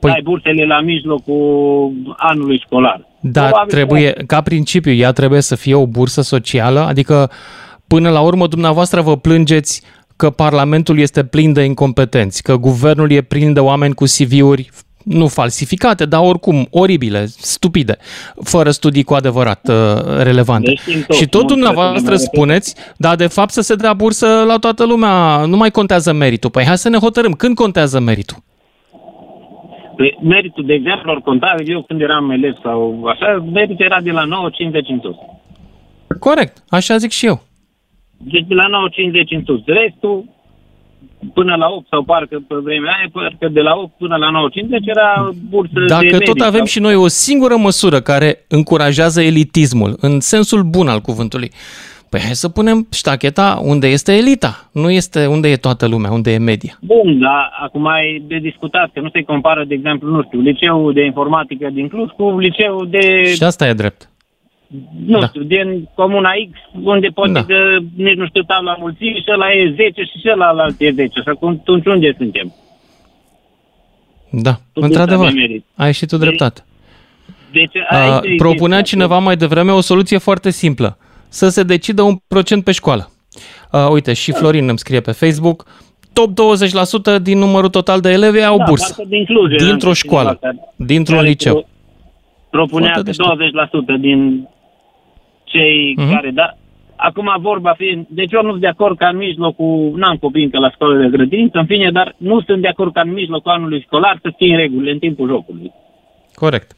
păi... ai bursele la mijlocul anului școlar. Dar Probabil trebuie, ca principiu, ea trebuie să fie o bursă socială, adică până la urmă dumneavoastră vă plângeți că Parlamentul este plin de incompetenți, că guvernul e plin de oameni cu CV-uri nu falsificate, dar oricum oribile, stupide, fără studii cu adevărat uh, relevante. Deci știm tot, și tot nu dumneavoastră trebuie să ne mai spuneți, dar de fapt să se dea bursă la toată lumea, nu mai contează meritul. Păi hai să ne hotărâm, când contează meritul? Păi, Meritul, de exemplu, ori contabil, eu când eram elev sau așa, meritul era de la 9,50 în sus. Corect, așa zic și eu. Deci de la 9,50 în sus. Restul, până la 8 sau parcă pe vremea aia, parcă de la 8 până la 9,50 era bursă de Dacă merit. tot avem sau- și noi o singură măsură care încurajează elitismul, în sensul bun al cuvântului, păi hai să punem ștacheta unde este elita, nu este unde e toată lumea, unde e media. Bun, dar acum e de discutat că nu se compară, de exemplu, nu știu, liceul de informatică din Cluj cu liceul de, Și asta e drept. nu da. știu, din Comuna X, unde poate Da. da. că nici nu știu tabla mulțimii și ăla e 10 și celălalt e 10. Și atunci unde suntem? Da, Tot într-adevăr, ăsta de merit. ai și tu dreptate. Deci, A, aici există- propunea cineva mai devreme o soluție foarte simplă. Să se decidă un procent pe școală. A, uite, și Florin îmi scrie pe Facebook, top 20% din numărul total de elevi au Da, bursă. parcă din Cluj era Dintr-o între școală, cineva care- dintr-un care liceu. pro- Propunea Foarte că 20% din cei Mhm. care, da, Acum vorba fiind, deci eu nu sunt de acord ca în mijlocul, n-am copii încă la școală de grădiniță, în fine, dar nu sunt de acord ca în mijlocul anului școlar să fie în regulile în timpul jocului. Corect.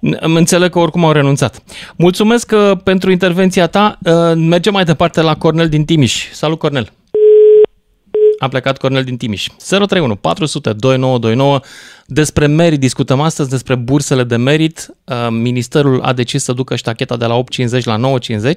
Îmi înțeleg că oricum au renunțat. Mulțumesc uh, pentru intervenția ta. Uh, Mergem mai departe la Cornel din Timiș. Salut, Cornel! A plecat Cornel din Timiș. 031 400 2929. Despre merit discutăm astăzi, despre bursele de merit. Uh, Ministerul a decis să ducă ștacheta de la 8,50 la 9,50,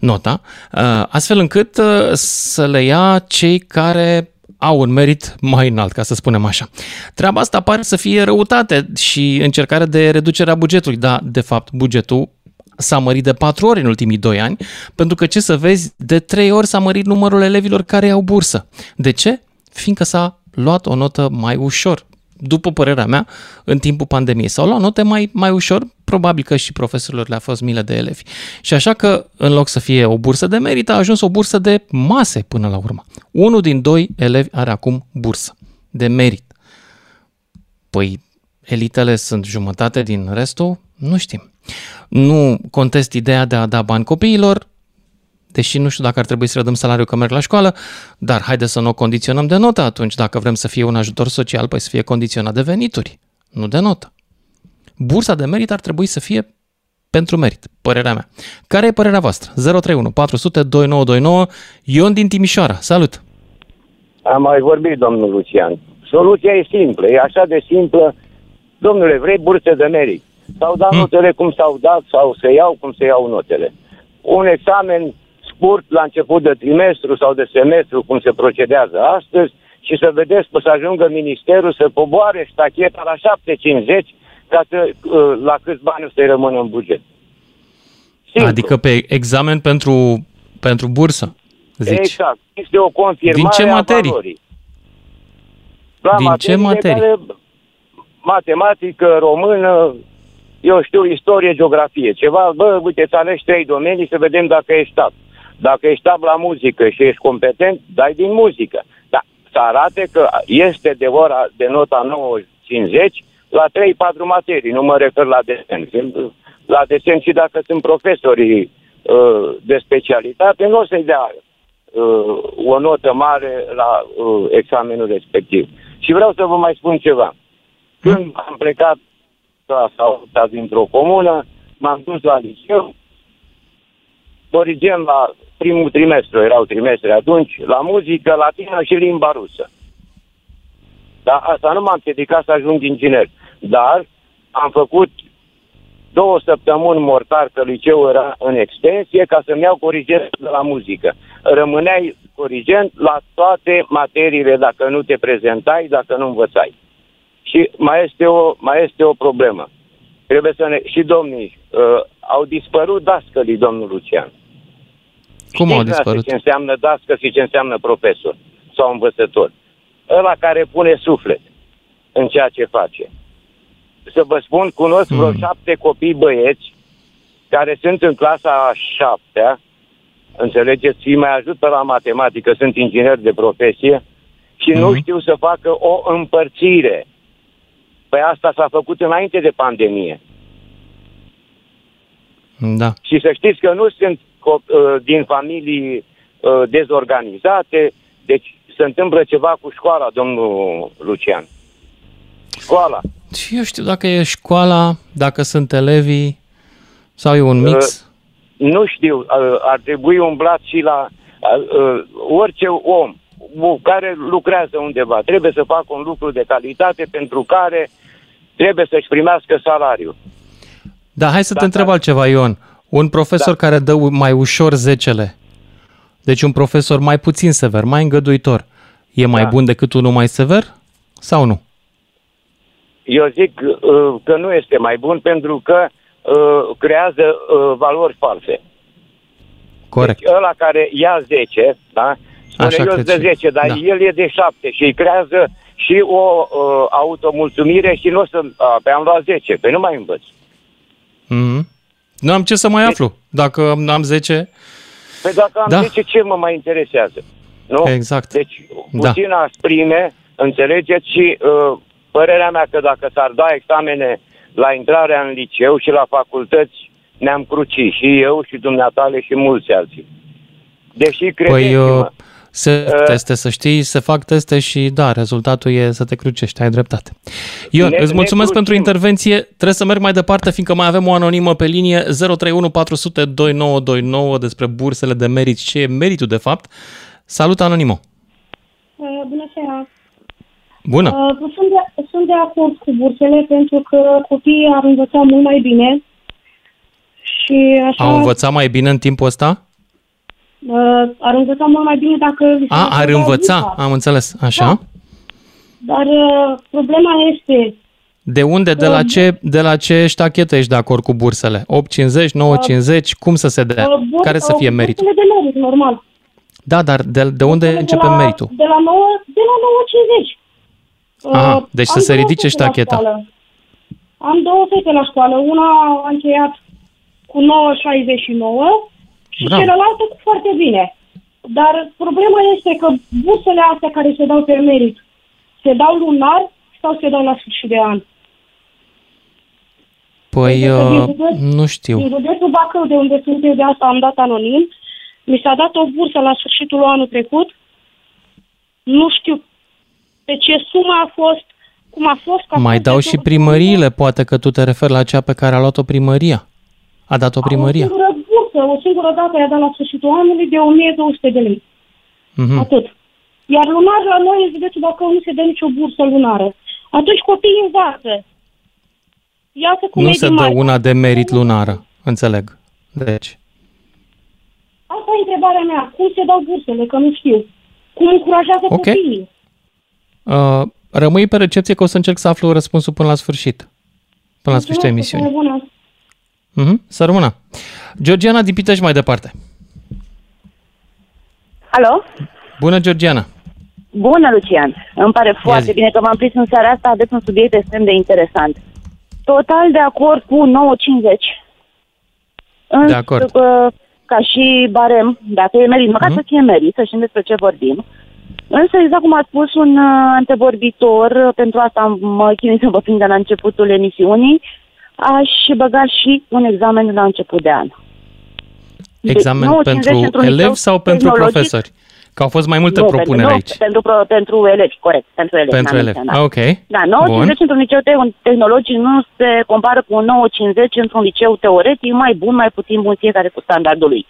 nota, uh, astfel încât uh, să le ia cei care au un merit mai înalt, ca să spunem așa. Treaba asta pare să fie răutate și încercare de reducere a bugetului, dar de fapt bugetul s-a mărit de patru ori în ultimii doi ani, pentru că ce să vezi, de trei ori s-a mărit numărul elevilor care au bursă. De ce? Fiindcă s-a luat o notă mai ușor, după părerea mea, în timpul pandemiei. S-au luat note mai, mai ușor, probabil că și profesorilor le-a fost milă de elevi. Și așa că, în loc să fie o bursă de merit, a ajuns o bursă de mase până la urmă. Unul din doi elevi are acum bursă de merit. Păi, elitele sunt jumătate din restul? Nu știm. Nu contest ideea de a da bani copiilor, deși nu știu dacă ar trebui să le dăm salariul că merg la școală, dar haide să nu o condiționăm de notă atunci. Dacă vrem să fie un ajutor social, păi să fie condiționat de venituri, nu de notă. Bursa de merit ar trebui să fie pentru merit, părerea mea. Care e părerea voastră? 031 400 2929 Ion din Timișoara. Salut! Am mai vorbit, domnul Lucian. Soluția e simplă, e așa de simplă. Domnule, vrei burse de merit? S-au dat notele cum s-au dat sau se iau cum se iau notele. Un examen scurt la început de trimestru sau de semestru, cum se procedează astăzi, și să vedeți că să ajungă ministerul să poboare ștacheta la 7,50 ca să, uh, la câți bani o să-i rămână în buget. Simplu. Adică pe examen pentru pentru bursă, zici. Exact. Este o confirmare Din ce a materii? valorii. La Din ce materiile materii? Care, matematică, română, eu știu, istorie, geografie. Ceva, bă, uite, să alegi trei domenii să vedem dacă ești apт. Dacă ești apт la muzică și ești competent, dai din muzică. Dar să arate că este de ora de nota 9-50 la 3-4 materii, nu mă refer la desen. Când- La desen și dacă sunt profesorii uh, de specialitate, nu o să-i dea uh, o notă mare la uh, examenul respectiv. Și vreau să vă mai spun ceva. Când am plecat clasa 8 dintr-o comună, m-am dus la liceu, origem la primul trimestru, erau trimestre atunci, la muzică, latină și limba rusă. Dar asta nu m-am împiedicat să ajung inginer. Dar am făcut două săptămâni mortar că liceul era în extensie ca să-mi iau corigent de la muzică. Rămâneai corigent la toate materiile dacă nu te prezentai, dacă nu învățai. Și mai este o, mai este o problemă. Trebuie să ne... Și domnii, uh, au dispărut dascălii, domnul Lucian. Cum au Știți asta dispărut? ce înseamnă dască și ce înseamnă profesor sau învățător. Ăla care pune suflet în ceea ce face. Să vă spun, cunosc vreo Hmm. șapte copii băieți care sunt în clasa a șaptea, înțelegeți, și mai ajută la matematică, sunt inginer de profesie, și nu Mhm. știu să facă o împărțire. Păi asta s-a făcut înainte de pandemie. Da. Și să știți că nu sunt co- uh, din familii uh, dezorganizate, deci se întâmplă ceva cu școala, domnul Lucian. Școala. Și eu știu dacă e școala, dacă sunt elevii sau e un mix. Nu știu, uh, ar trebui umblat și la uh, uh, orice om u- care lucrează undeva. Trebuie să facă un lucru de calitate pentru care trebuie să-și primească salariul. Da, hai să te întreb altceva, Ion. Un profesor Da. care dă u- mai ușor zecele, deci un profesor mai puțin sever, mai îngăduitor, e mai Da. bun decât unul mai sever sau nu? Eu zic uh, că nu este mai bun pentru că uh, creează uh, valori false. Corect. Deci ăla care ia 10, da? Spune Așa eu cred îți dă și- 10, dar da. el e de 7 și îi creează și o uh, automulțumire și nu o să... A, pe am luat 10, pe nu mai învăț. Mm-hmm. Nu am ce să mai aflu. Dacă am 10, Pe dacă am Da. 10, ce mă mai interesează? Nu? Exact. Deci, Da. puțin asprime, înțelegeți, și uh, părerea mea că dacă s-ar da examene la intrarea în liceu și la facultăți, ne-am cruci și eu și dumneatale și mulți alții. Deși păi credeți-mă, uh, se Uh, teste, să știi, se fac teste și da, rezultatul e să te crucești, ai dreptate. Ion, Ne- îți ne mulțumesc pentru crucim. intervenție, trebuie să merg mai departe, fiindcă mai avem o anonimă pe linie 031 400 2929 despre bursele de merit, ce e meritul de fapt. Salut, anonimo! Uh, Bună seara! Bună! Uh, sunt, de, sunt de acord cu bursele pentru că copiii ar învăța mult mai bine și așa Au învățat mai bine în timpul ăsta? Uh, ar învăța mult mai bine dacă li se A, ar acorda învăța, bursa. am înțeles, așa? Da. Dar uh, problema este De unde, de la ce, de la ce ștachetă ești de acord cu bursele? 8,50, 9,50, cum să se dea? uh, bur- Care să fie uh, meritul? bursele de merit, normal. Da, dar de, de unde Bursele începe de la, meritul? De la 9, de la 9,50. Aha, deci să am se două ridice fete la ștacheta. școală. Am două fete la școală. Una a încheiat cu 9,69 și Bravo. celălaltă cu foarte bine. Dar problema este că bursele astea care se dau pe merit, se dau lunar sau se dau la sfârșit de an? Păi, Pentru că din uh, județ- nu Din știu. județul Bacău, de unde sunt eu, de asta am dat anonim, mi s-a dat o bursă la sfârșitul anul trecut. Nu știu pe ce sumă a fost, cum a fost. că a Mai fost dau de și două- primăriile, poate că tu te referi la cea pe care a luat-o primăria. A dat-o O primăria. singură bursă, o singură dată i-a dat la sfârșitul anului de 1200 de lei. Mhm. Atât. Iar lunar la noi în județul Bacău nu se dă nicio bursă lunară. Atunci copiii învață. Iată cum Nu e se din dă mai. una de merit lunară, înțeleg. Deci, Asta e întrebarea mea. Cum se dau bursele? Că nu știu. Cum încurajează Ok. copiii? uh, rămâi pe recepție că o să încerc să aflu răspunsul până la sfârșit. Până la sfârșitul emisiunii. Bună. Mhm, să rămână. Georgiana din Pitești mai departe. Alo? Bună, Georgiana! Bună, Lucian! Îmi pare foarte bine că m-am prins în seara asta, aveți un subiect extrem de interesant. Total de acord cu 950. De acord. uh, ca și barem, dacă e merit, măcar să fie merit, să știm despre ce vorbim. Însă, exact cum a spus un uh, antevorbitor, uh, pentru asta mă chinui să vă prind de la începutul emisiunii, aș băga și un examen la început de an. Examen 9,50 pentru într-un liceu elevi sau pentru tehnologic? profesori? Că au fost mai multe nu, propuneri pentru, aici. Nu, pentru, pro- pentru elevi, corect, pentru elevi. Pentru n-am elevi. menționat. Ok. Da, Bun. 9,50 într-un liceu te- tehnologic nu se compară cu un 9,50 într-un liceu teoretic, mai bun, mai puțin bun, fiecare cu standardul lui.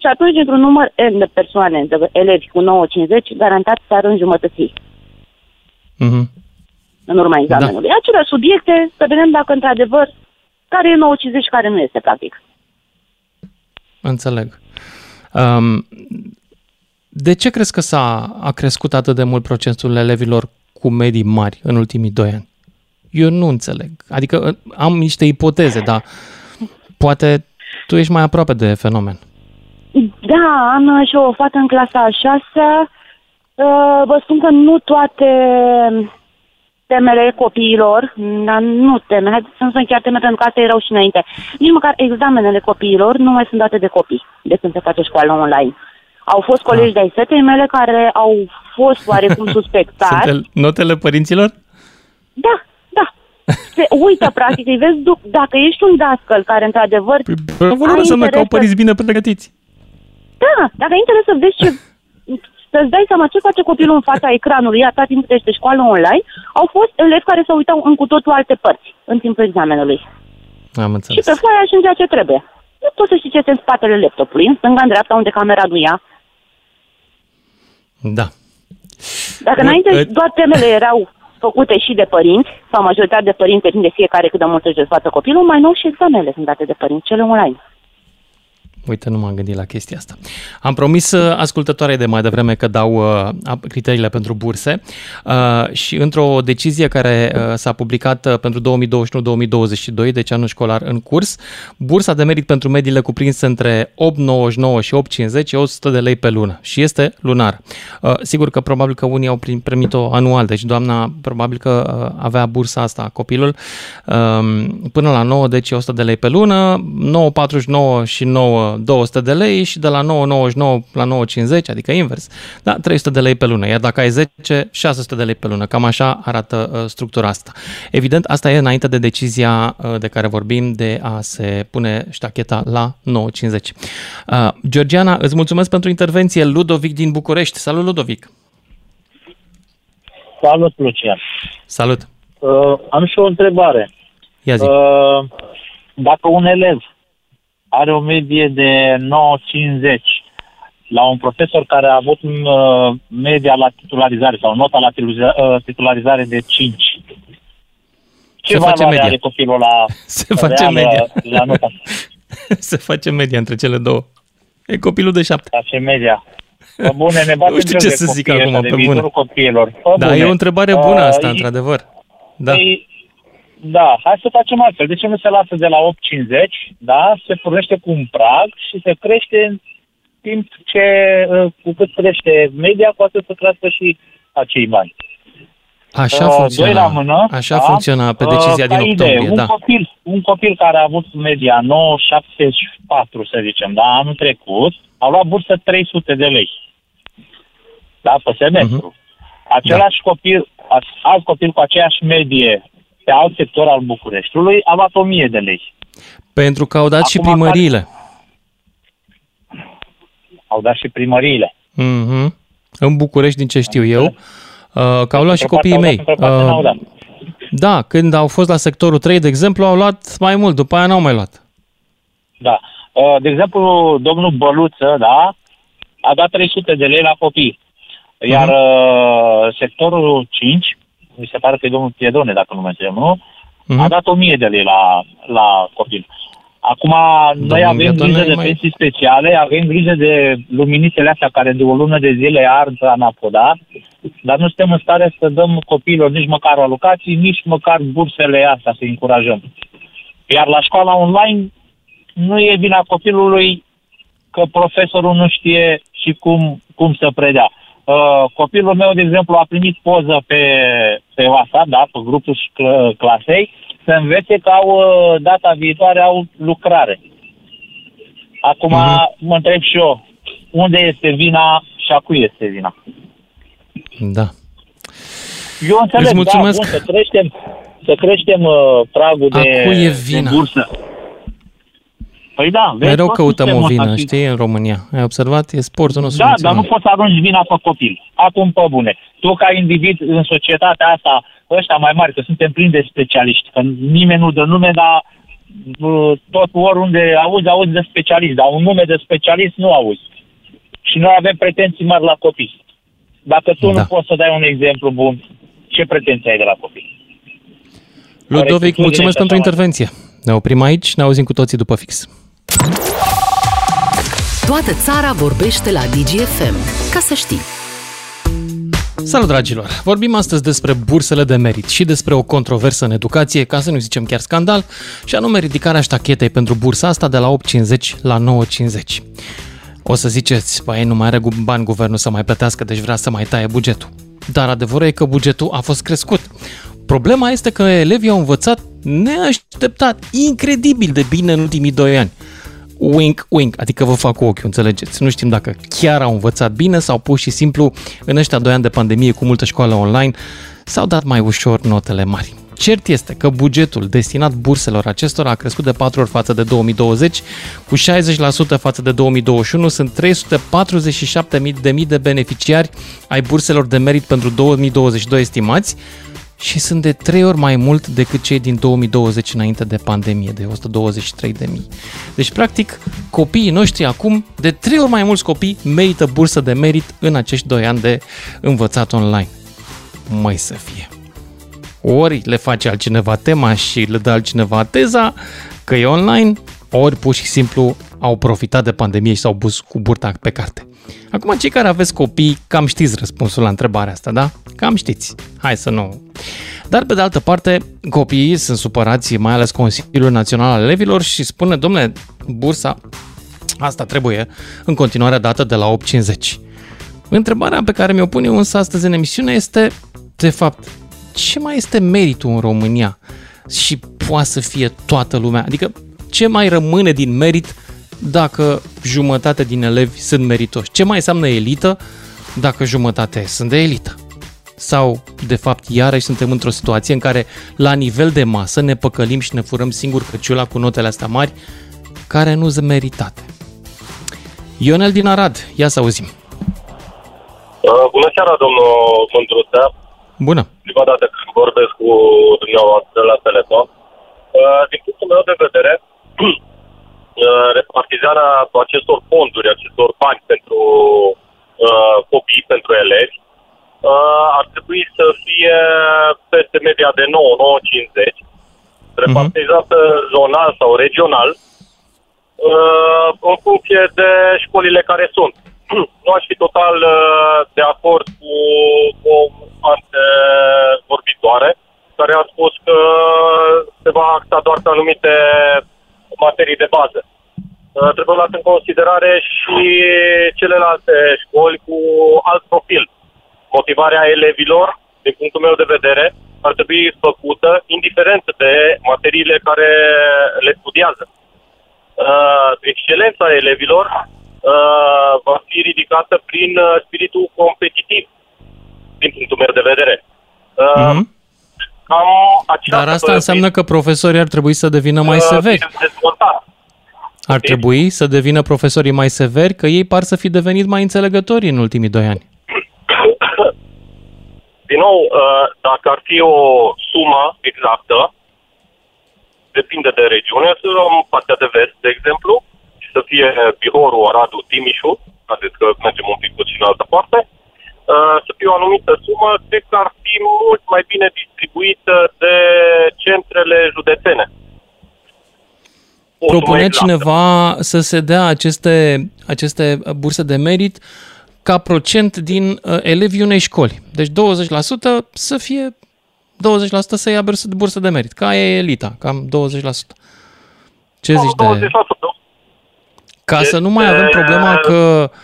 Și atunci, într-un număr N de persoane, de elevi cu 9,50, garantat s-ar înjumătăți Mhm. în urma examenului. Da. Acele subiecte, să vedem dacă, într-adevăr, care e 9,50 și care nu este, practic. Înțeleg. Um, de ce crezi că s-a a crescut atât de mult procentul elevilor cu medii mari în ultimii doi ani? Eu nu înțeleg. Adică uh, am niște ipoteze, dar poate tu ești mai aproape de fenomen. Da, am uh, și o fată în clasa a șasea. Uh, Vă spun că nu toate temele copiilor, dar nu temele, haideți să nu sunt chiar teme, pentru că astea erau și înainte. Nici măcar examenele copiilor nu mai sunt date de copii de când se face școală online. Au fost colegi de-ai fetei mele care au fost oarecum suspectați. Sunt el- notele părinților? Da, da. Se uită, practic, îi vezi, du- dacă ești un dascăl care, într-adevăr, Bravo, ai înseamnă că au interes să- părinți bine pregătiți. Da, dacă ai interes să vezi ce... Să-ți dai seama ce face copilul în fața ecranului, atât timp cât este școală online, au fost elevi care se uitau în cu totul alte părți în timpul examenului. Am Și înțeles. pe foaia ajungea ce trebuie. Nu poți să știi ce este în spatele laptopului, în stânga, în dreapta, unde camera nu ia. Da. Dacă Bun, înainte ă- doar temele erau făcute și de părinți, sau majoritatea de părinți, depinde fiecare cât de mult își desfață copilul, mai nou și examenele sunt date de părinți, cele online. Uite, nu m-am gândit la chestia asta. Am promis uh, ascultătoarei de mai devreme că dau uh, ap- criteriile pentru burse uh, și într-o decizie care uh, s-a publicat uh, pentru 2021-2022, deci anul școlar în curs, bursa de merit pentru mediile cuprinse între 8,99 și 8,50 e 100 de lei pe lună și este lunar. Uh, sigur că probabil că unii au prim- primit-o anual, deci doamna probabil că uh, avea bursa asta copilul um, până la 9, deci e 100 de lei pe lună, 9,49 și 9, 200 de lei și de la 9,99 la 9,50, adică invers, da, 300 de lei pe lună, iar dacă ai 10, 600 de lei pe lună, cam așa arată uh, structura asta. Evident, asta e înainte de decizia uh, de care vorbim de a se pune ștacheta la 9,50. Uh, Georgiana, îți mulțumesc pentru intervenție, Ludovic din București. Salut, Ludovic! Salut, Lucian. Salut! Uh, am și o întrebare. Ia zi. Uh, dacă un elev are o medie de 9,50 la un profesor care a avut uh, media la titularizare sau nota la titula- uh, titularizare de 5, ce Se face valoare media. are copilul la, Se face reală media. la nota? Se face media între cele două. E copilul de șapte. Face media. Pe bune, ne batem Nu știu joc ce de să zic copiii acum, ăștia, pe de bune. viitorul copiilor. Pe Da, bune. e o întrebare bună asta, Uh, într-adevăr. Da. Păi, da, hai să facem altfel. De ce nu se lasă de la 8,50, da? Se pornește cu un prag și se crește în timp ce, uh, cu cât crește media, cu atât să crească și acei bani. Așa Uh, funcționa. Doi la mână. Așa da? funcționa pe Uh, decizia ca din idee, octombrie, un da. Copil, un copil care a avut media 9,74, să zicem, da, anul trecut, a luat bursă 300 de lei. Da, pe semestru. Același copil, a- alt copil cu aceeași medie pe alt sector al Bucureștiului a luat 1000 de lei. Pentru că au dat și Acum primăriile. Au dat și primăriile. Mhm. În București, din ce știu eu, uh, că au luat și Într-o parte copiii au dat, mei. într-o parte n-au Uh, dat. Da, când au fost la sectorul 3, de exemplu, au luat mai mult, după aia n-au mai luat. Da. Uh, De exemplu, domnul Băluță, da, a dat 300 de lei la copii. Iar uh, sectorul 5, mi se pare că e domnul Piedone, dacă nu mă înțeleg, nu? Mhm. A dat 1000 de lei la, la copil. Acum, noi avem Piedone grijă de mai- pensii speciale, avem grijă de luminițele astea care de o lună de zile ard anapoda, dar nu suntem în stare să dăm copiilor nici măcar alocații, nici măcar bursele astea să încurajăm. Iar la școala online nu e vina copilului că profesorul nu știe și cum, cum să predea. Uh, copilul meu, de exemplu, a primit poză pe, pe WhatsApp, da, pe grupul cl- clasei, să învețe că au uh, data viitoare au lucrare. Acum uh-huh. mă întreb și eu, unde este vina și a cui este vina? Da. Eu înțeleg, Îți mulțumesc. da, bun, să creștem, să creștem uh, pragul A de, cui e de vina? bursă. Păi da, vezi, Mereu tot căutăm o sistemul vină, ăsta și- știi, în România. Ai observat? E sportul nostru Da, dar național. nu poți să arunci vina pe copil. Acum, pe bune. Tu, ca individ în societatea asta, ăștia mai mari, că suntem plini de specialiști, că nimeni nu dă nume, dar bă, tot oriunde auzi, auzi de specialist, dar un nume de specialist nu auzi. Și noi avem pretenții mari la copii. Dacă tu Da. nu poți să dai un exemplu bun, ce pretenții ai de la copii? Ludovic, Corectitudine mulțumesc și pentru așa mai intervenție. Ne oprim aici, ne auzim cu toții după fix. Toată țara vorbește la DGFM. Ca să știi. Salut, dragilor! Vorbim astăzi despre bursele de merit și despre o controversă în educație, ca să nu zicem chiar scandal, și anume ridicarea ștachetei pentru bursa asta de la 8,50 la 9,50. O să ziceți, băi, nu mai are gu- bani guvernul să mai plătească, deci vrea să mai taie bugetul. Dar adevărul e că bugetul a fost crescut. Problema este că elevii au învățat neașteptat, incredibil de bine în ultimii doi ani. Wink, wink, adică vă fac cu ochiul, înțelegeți? Nu știm dacă chiar au învățat bine sau pur și simplu în ăștia doi ani de pandemie cu multă școală online s-au dat mai ușor notele mari. Cert este că bugetul destinat burselor acestora a crescut de 4 ori față de 2020, cu 60% față de 2021, sunt 347.000 de mii de beneficiari ai burselor de merit pentru 2022 estimați, și sunt de trei ori mai mult decât cei din 2020 înainte de pandemie, de 123 de mii. Deci, practic, copiii noștri acum, de trei ori mai mulți copii, merită bursă de merit în acești doi ani de învățat online. Mai să fie. Ori le face altcineva tema și le dă altcineva teza că e online, ori pur și simplu au profitat de pandemie și s-au bus cu burta pe carte. Acum, cei care aveți copii, cam știți răspunsul la întrebarea asta, da? Cam știți. Hai să nu... Dar, pe de altă parte, copiii sunt supărați, mai ales Consiliul Național al Elevilor și spune, domnule, bursa asta trebuie în continuare dată de la 8,50. Întrebarea pe care mi-o pun eu însă astăzi în emisiune este, de fapt, ce mai este meritul în România și poate să fie toată lumea? Adică, ce mai rămâne din merit dacă jumătate din elevi sunt meritoși? Ce mai înseamnă elită dacă jumătate sunt de elită? Sau, de fapt, iarăși suntem într-o situație în care, la nivel de masă, ne păcălim și ne furăm singur căciula cu notele astea mari, care nu sunt meritate. Ionel din Arad, ia să auzim. Uh, Bună seara, domnul Mândruță. Bună! Prima dată când vorbesc cu dumneavoastră la telefon. Uh, Din punctul meu de vedere, uh, repartizarea acestor fonduri, acestor bani pentru uh, copii, pentru elevi, uh, ar trebui să fie peste media de 9-9-50, repartizată zonal sau regional, uh, în funcție de școlile care sunt. nu aș fi total uh, de acord cu o antevorbitoare care a spus că se va axa doar pe anumite materii de bază. Uh, Trebuie luat în considerare și celelalte școli cu alt profil. Motivarea elevilor, din punctul meu de vedere, ar trebui făcută indiferent de materiile care le studiază. Uh, excelența elevilor uh, va fi ridicată prin uh, spiritul competitiv, din punctul meu de vedere. Uh, Mhm. Cam această Dar asta înseamnă că profesorii ar trebui să devină mai uh, severi. dezvoltat. Ar trebui să devină profesorii mai severi, că ei par să fi devenit mai înțelegători în ultimii doi ani. Din nou, uh, dacă ar fi o sumă exactă, depinde de regiune, să luăm partea de vest, de exemplu, și să fie Bihorul, Aradul, Timișul, adică că mergem un pic puțin în altă parte, uh, să fie o anumită sumă, cred că ar fi mult mai bine distribuită de centrele județene. O sumă Propune exactă. cineva să se dea aceste, aceste burse de merit ca procent din uh, elevii unei școli. Deci 20% să fie 20% să ia bursă, bursă de merit, ca aia e elita, cam 20%. Ce zici de... 20%. Ca să nu mai avem Este- problema că uh,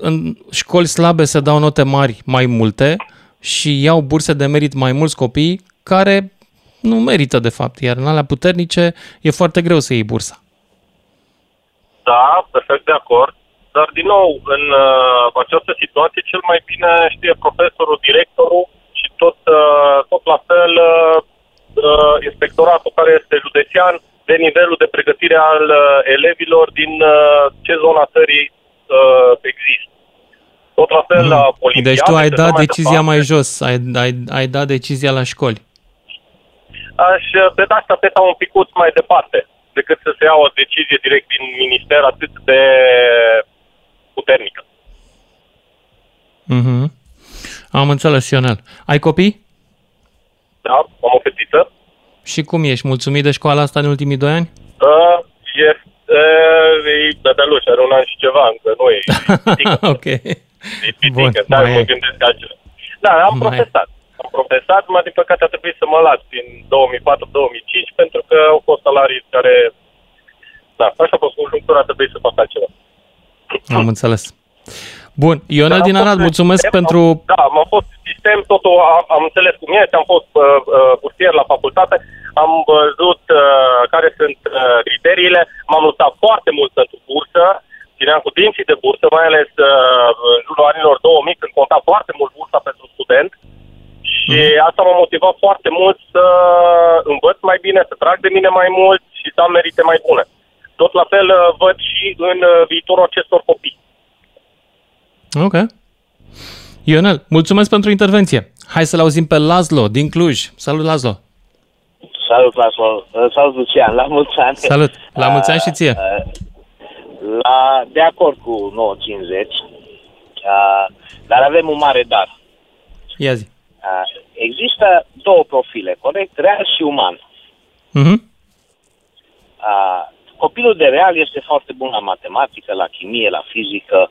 în școli slabe se dau note mari mai multe și iau burse de merit mai mulți copii care nu merită de fapt, iar în alea puternice e foarte greu să iei bursa. Da, perfect de acord. Dar, din nou, în uh, această situație, cel mai bine știe profesorul, directorul și tot, uh, tot la fel uh, uh, inspectoratul care este județean de nivelul de pregătire al uh, elevilor din uh, ce zona țării uh, există. Tot la fel la poliția. Deci tu ai dat decizia mai jos, ai, ai, ai dat decizia la școli. Aș uh, pe asta peta un picuț mai departe decât să se ia o decizie direct din minister atât de puternică. Mhm. Am înțeles, Ionel. Ai copii? Da, am o fetiță. Și cum ești? Mulțumit de școala asta în ultimii doi ani? Uh, este, e bebeluș, are un an și ceva, încă nu e. ok. E pitică, Bun, dar mai mă e. gândesc că altceva. Da, am Mai e. profesat. Am profesat, mă, din păcate a trebuit să mă las din 2004-2005 pentru că au fost salarii care... Da, așa a fost conjunctura, a trebuit să fac altceva. Am înțeles. Bun, Ionel Dar am din fost Arad, în mulțumesc sistem, pentru... Am, da, am fost în sistem, totul am, am înțeles cum este, am fost uh, uh, bursier la facultate, am văzut uh, care sunt uh, criteriile, m-am luptat foarte mult pentru bursă, țineam cu dinții de bursă, mai ales uh, în jurul anilor 2000, când conta foarte mult bursa pentru student. Și asta m-a motivat foarte mult să învăț mai bine, să trag de mine mai mult și să am merite mai bune. Tot la fel uh, văd și în uh, viitorul acestor copii. Ok. Ionel, mulțumesc pentru intervenție. Hai să-l auzim pe Laszlo din Cluj. Salut, Laszlo. Salut, Laslo. Salut, Lucian. La mulți ani. Salut. La mulți ani și ție. Uh, La, de acord cu 950, uh, dar avem un mare dar. Ia zi. Uh, există două profile, corect? Real și uman. Mhm. Uh, copilul de real este foarte bun la matematică, la chimie, la fizică,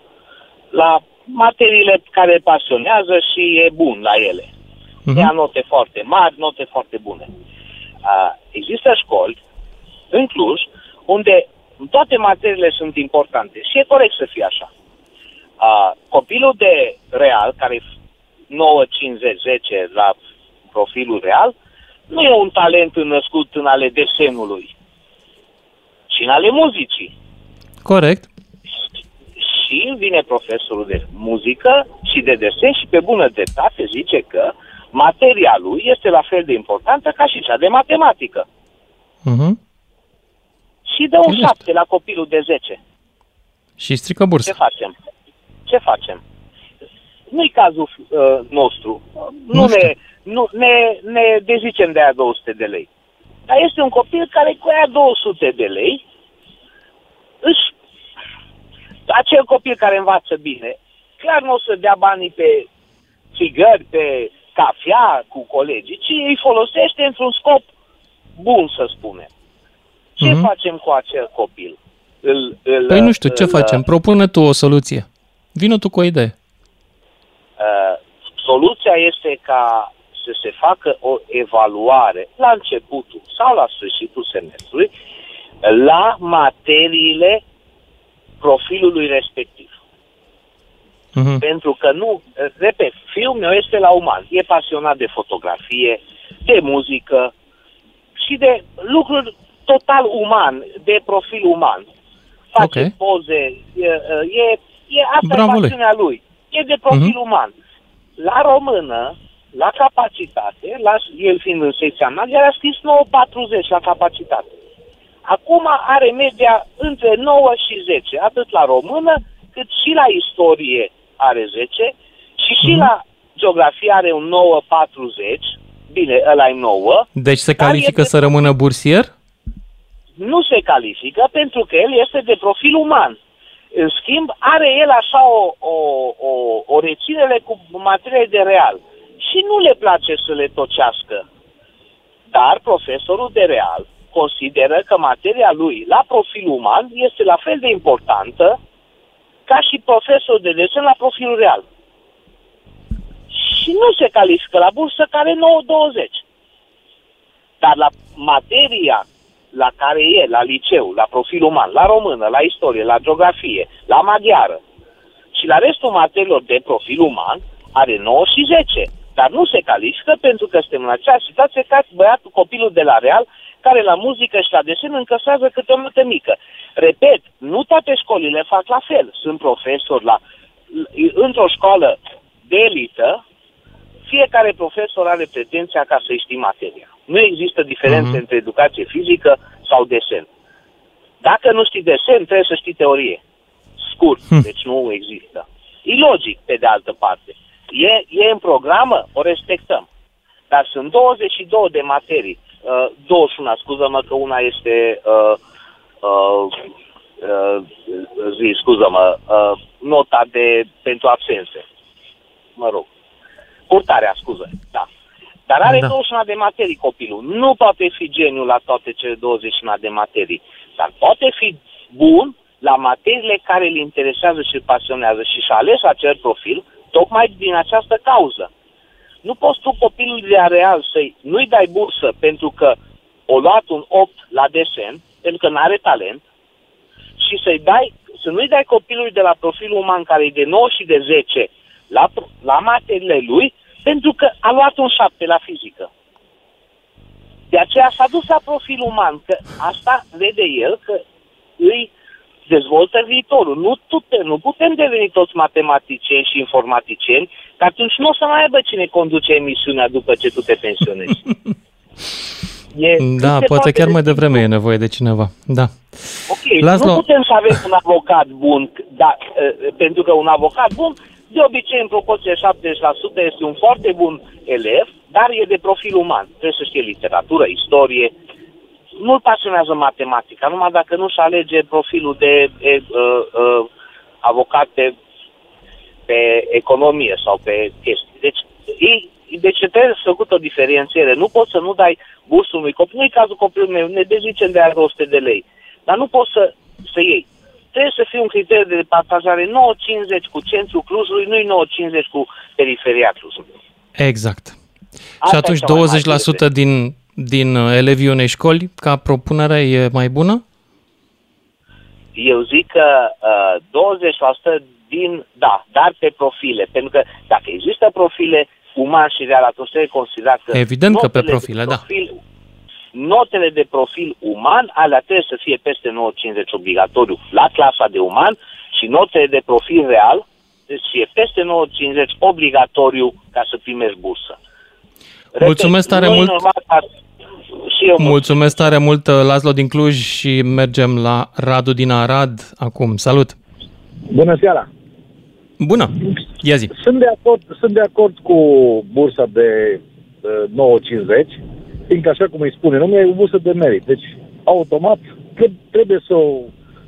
la materiile care îl pasionează și e bun la ele. Mhm. Ia note foarte mari, note foarte bune. Uh, există școli în Cluj unde toate materiile sunt importante și e corect să fie așa. Uh, copilul de real, care e 9, 50, 10 la profilul real, nu e un talent născut în ale desenului, ci în ale muzicii. Corect. Și vine profesorul de muzică și de desen și pe bună dreptate zice că materia lui este la fel de importantă ca și cea de matematică. Mhm. Și dă un șapte la copilul de 10. Și strică bursa. Ce facem? Ce facem? Nu-i cazul uh, nostru. Nu, Nu ne, nu ne, ne dezicem de aia 200 de lei. Dar este un copil care cu aia 200 de lei își... Acel copil care învață bine, clar nu o să dea banii pe țigări, pe cafea cu colegii, ci îi folosește într-un scop bun, să spunem. Ce Mhm. facem cu acel copil? Îl, îl, Păi nu știu, ce îl, facem? Propune tu o soluție. Vină tu cu o idee. Uh, soluția este ca să se facă o evaluare la începutul sau la sfârșitul semestrului la materiile profilului respectiv. Mhm. Pentru că nu, repet, fiul meu este la uman, e pasionat de fotografie, de muzică și de lucruri total uman, de profil uman. Face Ok. poze, e, e, e asta Bravo e lui. pasiunea lui. E de profil Mhm. uman. La română, la capacitate, la, el fiind în secția mea, el a scris 9,40 la capacitate. Acum are media între 9 și 10, atât la română, cât și la istorie are 10 și și Mhm. la geografie are un 9,40. Bine, ăla e 9. Deci se Dar califică este- să rămână bursier? Nu se califică pentru că el este de profil uman. În schimb, are el așa o, o, o, o reținere cu materie de real. Și nu le place să le tocească. Dar profesorul de real consideră că materia lui la profil uman este la fel de importantă ca și profesorul de desen la profilul real. Și nu se califică la bursă care 9,20. Dar la materia la care e, la liceu, la profil uman, la română, la istorie, la geografie, la maghiară, Și la restul materiilor de profil uman are 9 și 10. Dar nu se califică pentru că suntem în aceeași situație ca băiatul, copilul de la Real, care la muzică și la desen încăsează câte o notă mică. Repet, nu toate școlile fac la fel. Sunt profesori la, într-o școală de elită, fiecare profesor are pretenția ca să-i știi materia. Nu există diferențe uh-huh. între educație fizică sau desen. Dacă nu știi desen, trebuie să știi teorie. Scurt, hm. deci nu există. E logic, pe de altă parte. E, e în programă, o respectăm. Dar sunt 22 de materii. Uh, 21, scuză-mă că una este uh, uh, uh, zi, scuză-mă, uh, nota de pentru absențe. Mă rog. Purtarea, scuză, da. Dar are da. 21 de materii copilul. Nu poate fi geniu la toate cele 21 de materii. Dar poate fi bun la materiile care îl interesează și îl pasionează și și-a ales acel profil tocmai din această cauză. Nu poți tu copilul de real să nu-i dai bursă pentru că o luat un 8 la desen, pentru că nu are talent, și să-i dai, să nu-i dai copilului de la profilul uman care e de 9 și de 10 la, la materiile lui, pentru că a luat un 7 la fizică. De aceea s-a dus la profil uman, că asta vede el că îi dezvoltă viitorul. Nu, tute, nu putem deveni toți matematicieni și informaticieni, că atunci nu o să mai aibă cine conduce emisiunea după ce tu te pensionezi. E, da, poate chiar mai devreme e nevoie de cineva. Da. Ok, Laslo... nu putem să avem un avocat bun, da, pentru că un avocat bun, de obicei, în proporție 70%, este un foarte bun elev, dar e de profil uman. Trebuie să știe literatură, istorie. Nu-l pasionează matematica, numai dacă nu-și alege profilul de e, uh, uh, avocat pe, pe economie sau pe chestii. Deci, ei, deci trebuie să făcut o diferențiere. Nu poți să nu dai bursul unui copil. Nu-i cazul copilului meu, ne dezicem de are 100 de lei. Dar nu poți să, să iei. Trebuie să fie un criteriu de partajare 9,50 cu centrul Clujului, nu 9,50 cu periferia Clujului. Exact. Asta și atunci 20% din, din uh, elevii unei școli, ca propunere, e mai bună? Eu zic că uh, 20% din, da, dar pe profile. Pentru că dacă există profile uman și real, atunci trebuie considerat că... Evident că pe profile, da. profil, da. Notele de profil uman, alea trebuie să fie peste 9,50 obligatoriu la clasa de uman și notele de profil real să fie peste 9,50 obligatoriu ca să primești bursă. Repet, Mulțumesc tare mult! Și eu Mulțumesc tare mult, Laszlo din Cluj și mergem la Radu din Arad acum. Salut! Bună seara! Bună! Ia zi! Sunt de acord, sunt de acord cu bursa de uh, 9,50, fiindcă așa cum îi spune, nu e o bursă de merit. Deci, automat, trebuie să o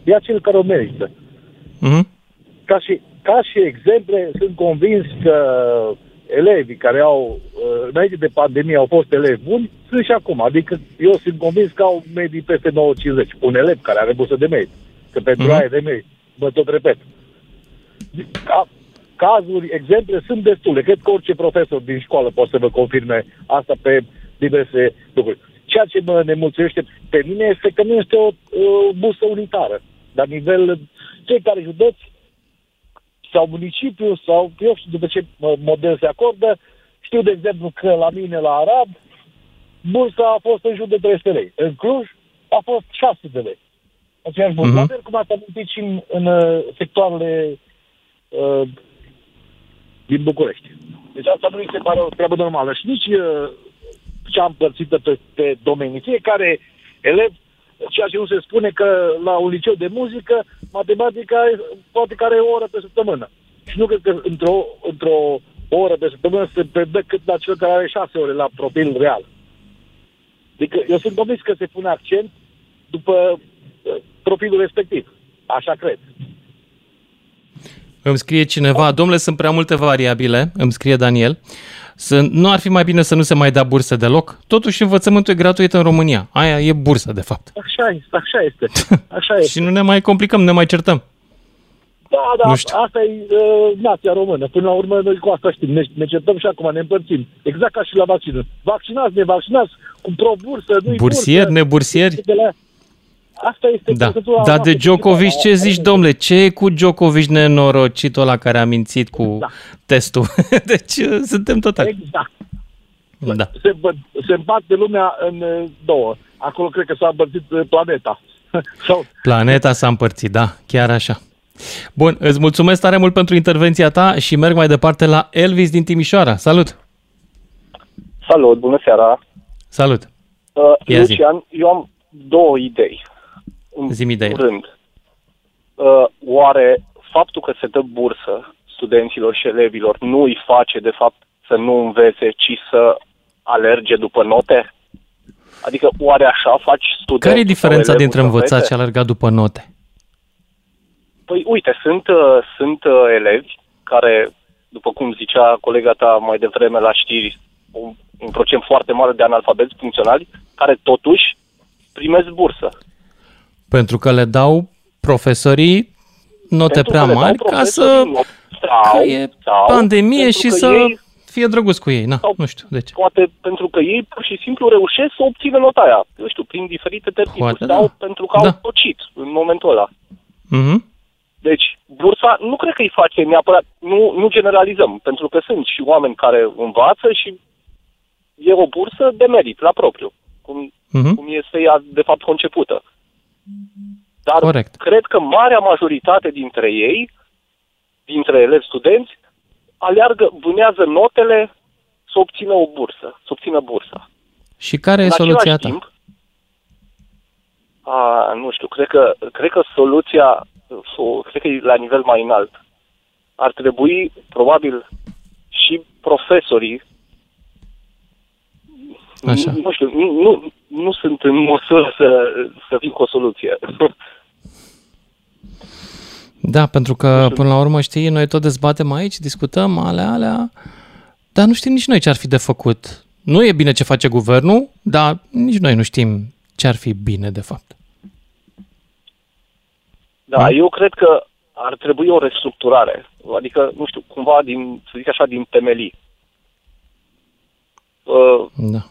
ia cel care o merită. Uh-huh. Ca, și, ca și exemple, sunt convins că elevii care au, uh, înainte de pandemie, au fost elevi buni, sunt și acum. Adică eu sunt convins că au medii peste 9,50. Un elev care are bursă de merit. Că pentru uh-huh. aia de merit. Mă tot repet. Ca, cazuri, exemple sunt destule. Cred că orice profesor din școală poate să vă confirme asta pe diverse lucruri. Ceea ce mă nemulțumește pe mine este că nu este o uh, bursă unitară. Dar nivel, cei care județi sau municipiu sau eu știu după ce model se acordă, știu de exemplu că la mine la Arad bursa a fost în jur de 300 lei. În Cluj a fost 600 de lei. Aceeași bursă. Uh-huh. La fel cum ați amintit și în, în uh, sectoarele uh, din București. Deci asta nu mi se pare o treabă normală. Și nici uh, cea împărțită pe, pe domenii. Fiecare elev, ceea ce nu se spune că la un liceu de muzică, matematica poate că are o oră pe săptămână. Și nu cred că într-o, într-o oră pe săptămână se predă cât la cel care are șase ore la profil real. Adică eu sunt convins că se pune accent după uh, profilul respectiv. Așa cred. Îmi scrie cineva, domnule, sunt prea multe variabile, îmi scrie Daniel. Să, nu ar fi mai bine să nu se mai dea bursă deloc? Totuși învățământul e gratuit în România. Aia e bursă, de fapt. Așa este, așa este. Așa este. și nu ne mai complicăm, ne mai certăm. Da, da, nu știu. asta e uh, nația română. Până la urmă, noi cu asta știm. Ne, ne certăm și acum, ne împărțim. Exact ca și la vaccinul. Vaccinați, nevaccinați, cu pro-bursă, nu Bursieri, bursă, nebursieri. De la... Asta este Da. procedura Dar de noastră Djokovic principală. ce zici, domnule? Ce e cu Djokovic nenorocitul ăla care a mințit cu testul? deci uh, suntem totali. Exact. Da. Se, bă- se împarte lumea în uh, două. Acolo cred că s-a împărțit uh, planeta. Sau, Planeta s-a împărțit, da, chiar așa. Bun, îți mulțumesc tare mult pentru intervenția ta și merg mai departe la Elvis din Timișoara. Salut! Salut, bună seara. Salut! Uh, Ia zi. Lucian, eu am două idei. În Zi-mi ideile. primul rând, uh, oare faptul că se dă bursă studenților și elevilor nu îi face, de fapt, să nu învețe, ci să alerge după note? Adică, oare așa faci studentul Care e sau diferența elevul dintre să învățat învețe? și alergat după note? Păi uite, sunt, uh, sunt uh, elevi care, după cum zicea colega ta mai devreme la știri, un, un procent foarte mare de analfabeti funcționali, care totuși primesc bursă. Pentru că le dau profesorii note Pentru prea că le dau mari ca să profesorii not- sau, că e sau pandemie pentru și că să ei, fie drăguț cu ei. Na, nu știu de ce. poate pentru că ei pur și simplu reușesc să obțină nota aia, eu știu, prin diferite tertipuri, Poate, sau da. pentru că au Da. tocit în momentul ăla. Mhm. Deci, bursa nu cred că îi face neapărat, nu, nu generalizăm, pentru că sunt și oameni care învață și e o bursă de merit la propriu, cum, Mhm. cum este ea de fapt concepută. Dar Corect. cred că marea majoritate dintre ei, dintre elevi studenți, aleargă, vânează notele să obțină o bursă, să obțină bursa. Și care e În soluția același ta? Timp, a, nu știu, cred că, cred că soluția, o- cred că e la nivel mai înalt. Ar trebui, probabil, și profesorii, Așa. Nu, nu știu, nu, nu, nu sunt în măsură să, să vin cu o soluție. Da, pentru că până la urmă, știi, noi tot dezbatem aici, discutăm alea, alea, dar nu știm nici noi ce ar fi de făcut. Nu e bine ce face guvernul, dar nici noi nu știm ce ar fi bine, de fapt. Da, eu cred că ar trebui o restructurare. Adică, nu știu, cumva din, să zic așa, din temelii. Uh, Da.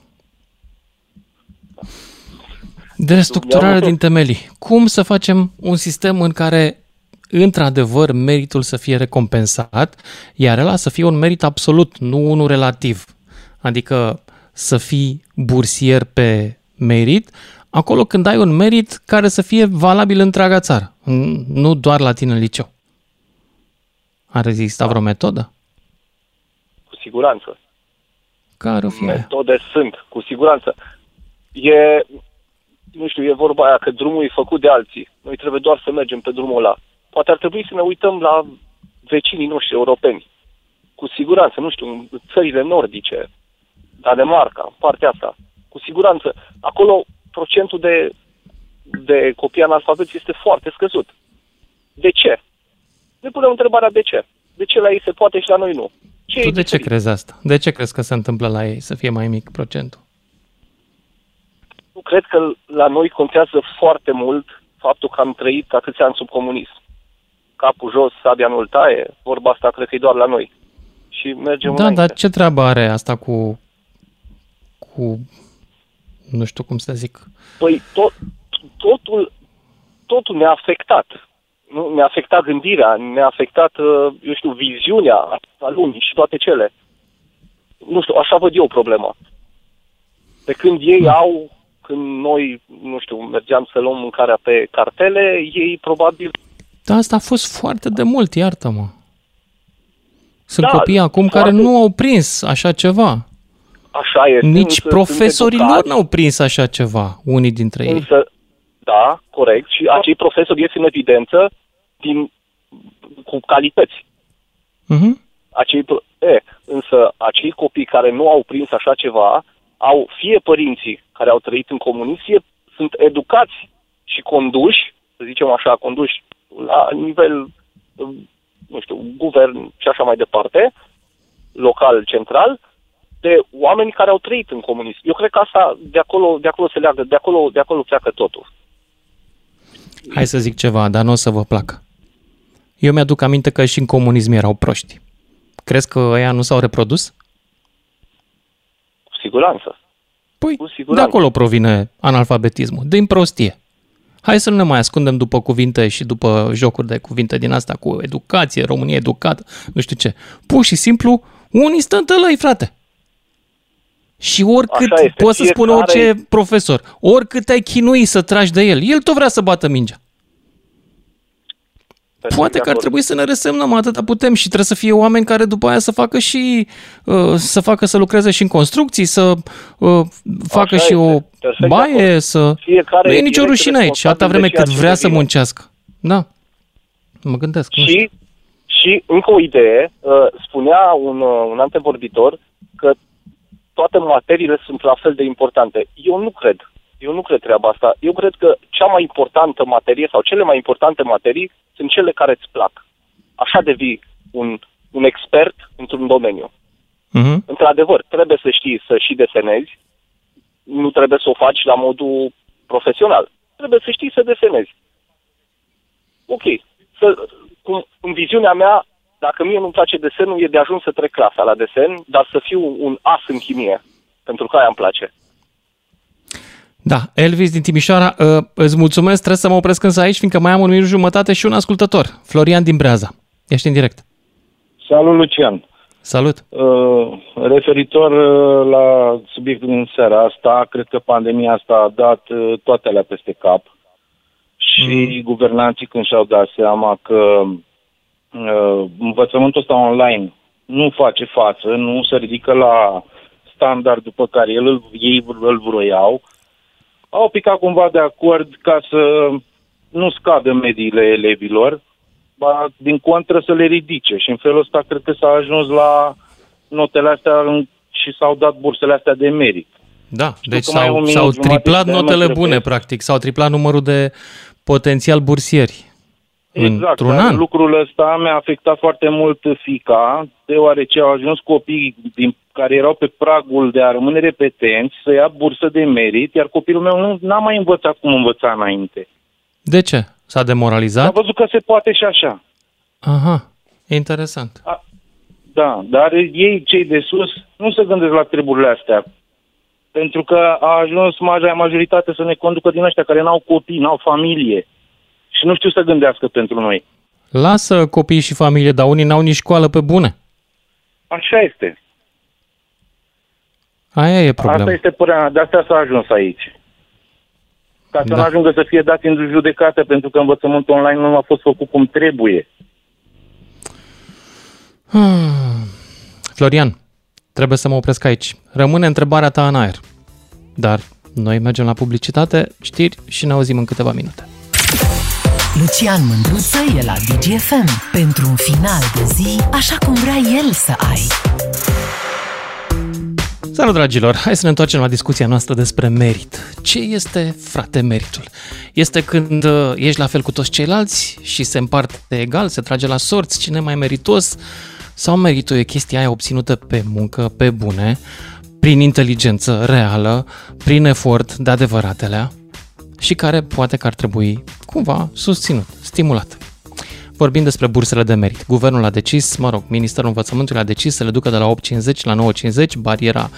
De restructurare din temelii. Cum să facem un sistem în care într-adevăr meritul să fie recompensat, iar ăla să fie un merit absolut, nu unul relativ. Adică să fii bursier pe merit, acolo când ai un merit care să fie valabil în întreaga țară, n- nu doar la tine în liceu. Ar exista vreo metodă? cu siguranță. Care o fi aia? Metode sunt, cu siguranță. E, nu știu, e vorba aia că drumul e făcut de alții. Noi trebuie doar să mergem pe drumul ăla. Poate ar trebui să ne uităm la vecinii noștri europeni. Cu siguranță, nu știu, în țările nordice, Danemarca, partea asta. Cu siguranță, acolo procentul de, de copii analfabeti este foarte scăzut. De ce? Ne punem întrebarea de ce. De ce la ei se poate și la noi nu? Ce Tu e de ce crezi asta? De ce crezi că se întâmplă la ei să fie mai mic procentul? Nu cred că la noi contează foarte mult faptul că am trăit atâția ani sub comunism. Capul jos, sabia nu-l taie, vorba asta cred că e doar la noi. Și mergem Da, înainte. dar ce treabă are asta cu, cu, nu știu cum să zic, Păi tot, totul, totul ne-a afectat. Nu? Ne-a afectat gândirea, ne-a afectat, uh, eu știu, viziunea a lumii și toate cele. Nu știu, așa văd eu problema. Pe când ei au, când noi, nu știu, mergeam să luăm mâncarea pe cartele, ei probabil dar asta a fost foarte de mult, iartă-mă. Sunt Da, copii acum care nu au prins așa ceva. așa este. Nici însă profesorii sunt lor educați, n-au prins așa ceva, unii dintre ei. Însă, da, corect, și acei profesori ies în evidență din, cu calități. Mhm. acei, pro- e, însă acei copii care nu au prins așa ceva, au fie părinții care au trăit în comunism, fie sunt educați și conduși, să zicem așa, conduși la nivel, nu știu, guvern și așa mai departe, local, central, de oameni care au trăit în comunism. Eu cred că asta de acolo, de acolo se leagă, de acolo, de acolo pleacă totul. Hai să zic ceva, dar nu o să vă placă. Eu mi-aduc aminte că și în comunism erau proști. Crezi că ăia nu s-au reprodus? Cu siguranță. Păi, Cu de siguranță. acolo provine analfabetismul, din prostie. Hai să nu ne mai ascundem după cuvinte și după jocuri de cuvinte din asta cu educație, România educată, nu știu ce. Pur și simplu, unii stă în tălăi, frate. Și oricât, Așa este. poți să spună Fiecare- orice profesor, oricât ai chinui să tragi de el, el tot vrea să bată mingea. Poate că ar trebui să ne resemnăm atâta putem și trebuie să fie oameni care după aia să facă și uh, să facă să lucreze și în construcții, să uh, facă Așa și o este. Perfect de baie, acord. să... Fiecare nu e e nicio direct rușine aici, atâta responsabil vreme de ceea cât ce vrea să devine. muncească. Da. Mă gândesc. nu știu. Și, și încă o idee, uh, spunea un, uh, un antevorbitor că toate materiile sunt la fel de importante. Eu nu cred. Eu nu cred treaba asta. Eu cred că cea mai importantă materie sau cele mai importante materii sunt cele care îți plac. Așa devii un, un expert într-un domeniu. Mhm. Într-adevăr, trebuie să știi să și desenezi, nu trebuie să o faci la modul profesional. Trebuie să știi să desenezi. Ok. Să, cum, în viziunea mea, dacă mie nu-mi place desenul, e de ajuns să trec clasa la desen, dar să fiu un as în chimie. Pentru că aia îmi place. Da, Elvis din Timișoara, uh, îți mulțumesc, trebuie să mă opresc însă aici, fiindcă mai am un minut jumătate și un ascultător, Florian din Breaza. Ești în direct. Salut, Lucian. Salut. Uh, referitor uh, la subiectul din seara asta, cred că pandemia asta a dat uh, toate alea peste cap și mm. guvernanții când și-au dat seama că uh, învățământul ăsta online nu face față, nu se ridică la standard după care el, îl- ei îl vroiau, au picat cumva de acord ca să nu scadă mediile elevilor, ba, din contră să le ridice. Și în felul ăsta cred că s-a ajuns la notele astea în- și s-au dat bursele astea de merit. Da, deci că mai e s-au, un minut s-au jumătate triplat de notele mai bune, trebuie. practic, s-au triplat numărul de potențial bursieri. Exact, Într-un dar an. lucrul ăsta mi-a afectat foarte mult fica, deoarece au ajuns copii din, care erau pe pragul de a rămâne repetenți să ia bursă de merit, iar copilul meu nu n-a mai învățat cum învăța înainte. De ce? S-a A demoralizat? văzut că se poate și așa. Aha, interesant. Da, dar ei, cei de sus, nu se gândesc la treburile astea. Pentru că a ajuns marea majoritate să ne conducă din ăștia care n-au copii, n-au familie. Și nu știu să gândească pentru noi. Lasă copiii și familie, dar unii n-au nici școală pe bune. Așa este. Aia e problema. Asta este părerea mea. De asta s-a ajuns aici. Ca să Da. nu ajungă să fie dat în judecată pentru că învățământul online nu a fost făcut cum trebuie. Hmm. Florian, trebuie să mă opresc aici. Rămâne întrebarea ta în aer. Dar noi mergem la publicitate, știri și ne auzim în câteva minute. Lucian Mândruță e la DGFM pentru un final de zi așa cum vrea el să ai. Salut, dragilor! Hai să ne întoarcem la discuția noastră despre merit. Ce este, frate, meritul? Este când uh, ești la fel cu toți ceilalți și se împarte egal, se trage la sorți, cine e mai meritos? Sau meritul e chestia aia obținută pe muncă, pe bune, prin inteligență reală, prin efort de adevăratelea și care poate că ar trebui cumva susținut, stimulat. Vorbim despre bursele de merit. Guvernul a decis, mă rog, Ministerul Învățământului a decis să le ducă de la 8,50 la 9,50, bariera,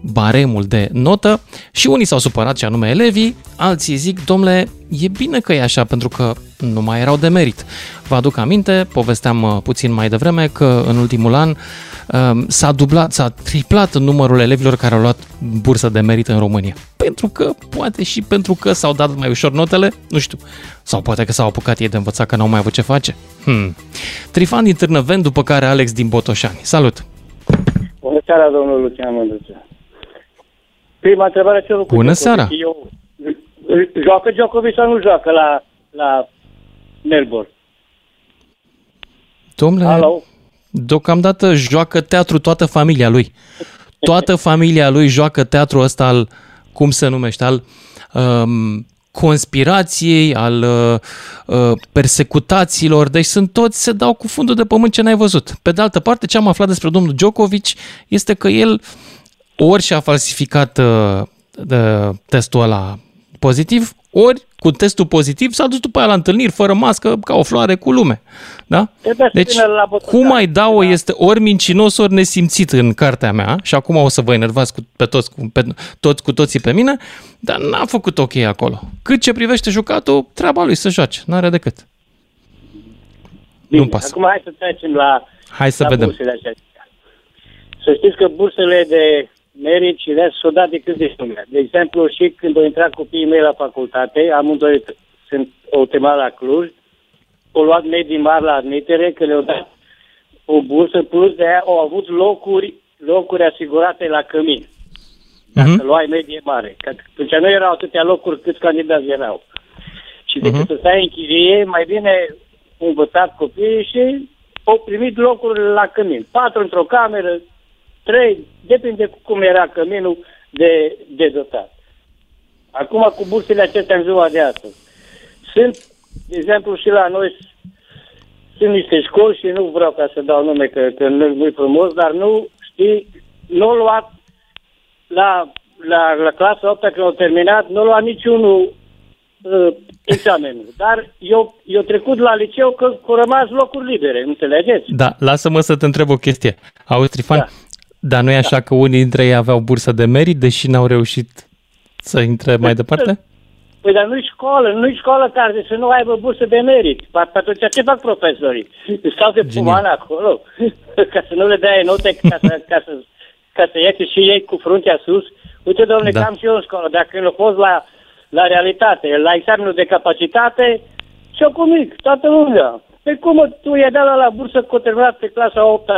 baremul de notă și unii s-au supărat, și anume elevii, alții zic, domnule, e bine că e așa pentru că nu mai erau de merit. Vă aduc aminte, povesteam uh, puțin mai devreme că în ultimul an um, s-a dublat, s-a triplat numărul elevilor care au luat bursă de merit în România. Pentru că, poate și pentru că s-au dat mai ușor notele, nu știu, sau poate că s-au apucat ei de învățat că n-au mai avut ce face. Hmm. Trifan din Târnăveni, după care Alex din Botoșani. Salut! Bună seara, domnul Lucian Mândruță. Prima întrebare ce cu Bună Djokovic. seara! Eu, joacă Djokovic sau nu joacă la, la Melbourne? Domnule, Alo? deocamdată joacă teatru toată familia lui. Toată familia lui joacă teatru ăsta al, cum se numește, al um, conspirației, al uh, uh, persecutațiilor, deci sunt toți, se dau cu fundul de pământ ce n-ai văzut. Pe de altă parte, ce am aflat despre domnul Djokovic este că el ori și-a falsificat uh, de testul ăla pozitiv, ori cu testul pozitiv s-a dus după aia la întâlniri fără mască, ca o floare cu lume. Da? Deci, cum mai dau este ori mincinos, ori nesimțit în cartea mea și acum o să vă enervați cu, pe, toți, cu, pe toți, cu toții pe mine, dar n-a făcut ok acolo. Cât ce privește jucatul, treaba lui să joace, n-are decât. Bine, nu pasă. acum hai să trecem la, hai să la vedem. bursele acestea. Să știți că bursele de merit și rest s-au dat de cât de lumea. De exemplu, și când au intrat copiii mei la facultate, amândoi sunt o tema la Cluj, au luat medii mari la admitere, că le-au dat o bursă, plus de aia au avut locuri, locuri asigurate la cămin. Dacă uh-huh. luai medie mare. Că atunci nu erau atâtea locuri câți candidați erau. Și decât uh-huh. să stai în chirie, mai bine învățat copiii și au primit locuri la cămin. Patru într-o cameră, trei, depinde cum era căminul de, de dotat. Acum cu bursele acestea în ziua de astăzi. Sunt, de exemplu, și la noi sunt niște școli și nu vreau ca să dau nume că, că nu, nu-i frumos, dar nu știi, nu au luat la, la, la clasa 8 când au terminat, nu au luat niciunul uh, examenul. Dar eu, eu trecut la liceu că au rămas locuri libere, înțelegeți? Da, lasă-mă să te întreb o chestie. Auzi, Trifan, da. Dar nu e așa da. că unii dintre ei aveau bursă de merit, deși n-au reușit să intre mai departe? Păi dar nu-i școală, nu-i școală care să nu aibă bursă de merit. Pe atunci ce fac profesorii? Stau de pumană acolo ca să nu le dea note ca să, ca să, ca să iese și ei cu fruntea sus. Uite, domnule, da. cam și eu în școală. Dacă nu fost la la realitate. La examenul de capacitate și-o comunic, toată lumea. Pe cum tu i-ai dat la bursă cu terminat pe clasa 8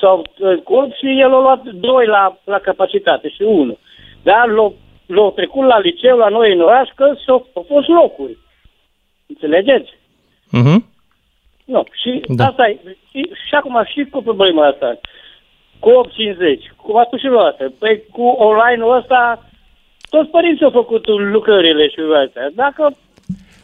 sau 8 și el a luat 2 la, la capacitate și 1. Dar l-a trecut la liceu la noi în oraș că s-au fost locuri. Înțelegeți? Mhm. Nu, și da. asta e. Și, și acum și cu problema asta. Cu 850, cu atunci și Păi cu online-ul ăsta toți părinții au făcut lucrările și astea. Dacă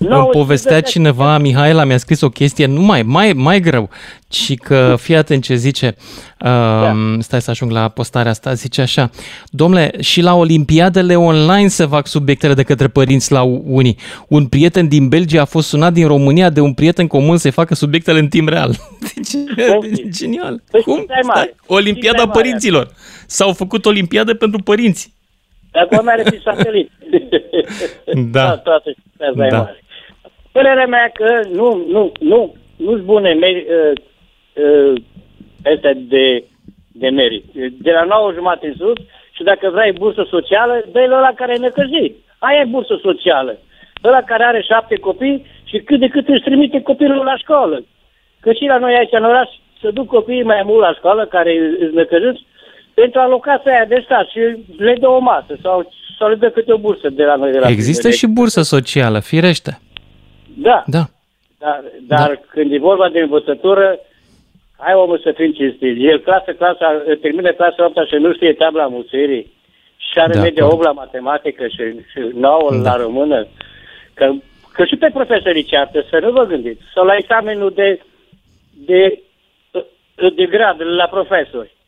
îmi povestea cineva, Mihaela mi-a scris o chestie, nu mai, mai, mai greu, ci că, fii atent ce zice, uh, da. stai să ajung la postarea asta, zice așa, domnule, și la olimpiadele online se fac subiectele de către părinți la unii. Un prieten din Belgia a fost sunat din România de un prieten comun să facă subiectele în timp real. Deci, genial. Păi Cum? Stai, Olimpiada părinților. S-au făcut olimpiade pentru părinți. Acum are pe satelit. Da. da toate da. e mare. Părerea mea că nu, nu, nu, nu-s bune meri, uh, uh, astea de, de merit. De la 9 jumate în sus și dacă vrei bursă socială, dă la ăla care e necăjit. Aia e bursă socială. Ăla care are șapte copii și cât de cât își trimite copilul la școală. Că și la noi aici în oraș să duc copiii mai mult la școală care îți necăjiți pentru alocația aia de stat și le dă o masă sau, sau le dă câte o bursă de la noi. De la Există primele. și bursă socială, firește. Da. Da. Dar, dar da. când e vorba de învățătură, hai omul să fim cinstiți. El clasă, clasa, termină clasa 8 și nu știe tabla mulțirii și are da, media 8 la matematică și, și 9 da. la română. Că, că și pe profesorii ceartă, să nu vă gândiți. Sau la examenul de, de, de grad la profesori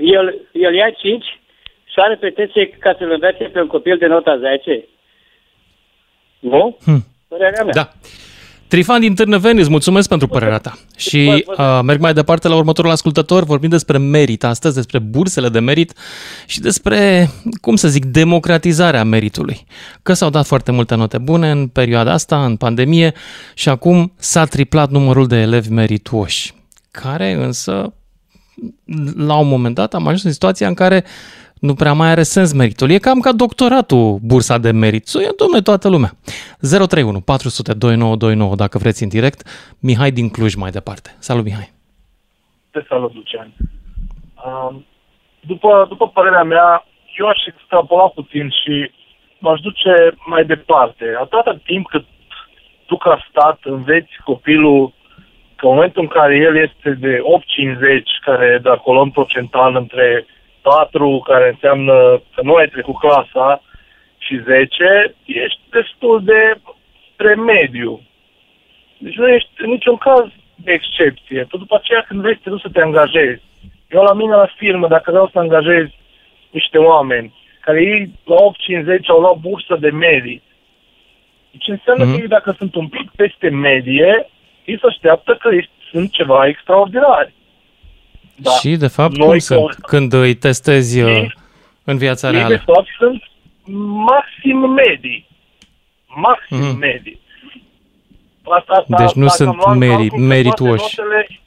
el, el ia 5 și are pretenție ca să-l învețe pe un copil de nota 10. Nu? Hmm. Părerea mea. Da. Trifan din Târnăveni, îți mulțumesc pentru părerea ta. Și uh, merg mai departe la următorul ascultător, vorbim despre merit astăzi, despre bursele de merit și despre, cum să zic, democratizarea meritului. Că s-au dat foarte multe note bune în perioada asta, în pandemie, și acum s-a triplat numărul de elevi merituoși, care însă la un moment dat am ajuns în situația în care nu prea mai are sens meritul. E cam ca doctoratul, bursa de merit. Să o ia, domne, toată lumea. 031 400 2929, dacă vreți în direct. Mihai din Cluj mai departe. Salut, Mihai. Te salut, Lucian. După, după părerea mea, eu aș extrapola puțin și m-aș duce mai departe. Atâta timp cât tu ca stat înveți copilul că în momentul în care el este de 8,50, care de acolo în procental între 4, care înseamnă că nu ai trecut clasa, și 10, ești destul de premediu. Deci nu ești în niciun caz de excepție. Tu după aceea când vrei să să te angajezi, eu la mine la firmă, dacă vreau să angajez niște oameni care ei la 8,50 au luat bursă de merit Ce înseamnă Mhm. că ei, dacă sunt un pic peste medie, ei se așteaptă că ei sunt ceva extraordinar. Da. Și, de fapt, Noi cum ca sunt o- când îi testezi uh, Ei- în viața Ei, reală? de fapt, sunt maxim medii. Maxim Mhm. medii. Asta, asta, Deci nu dacă sunt am luat în meri- calcul că merituoși. toate Notele,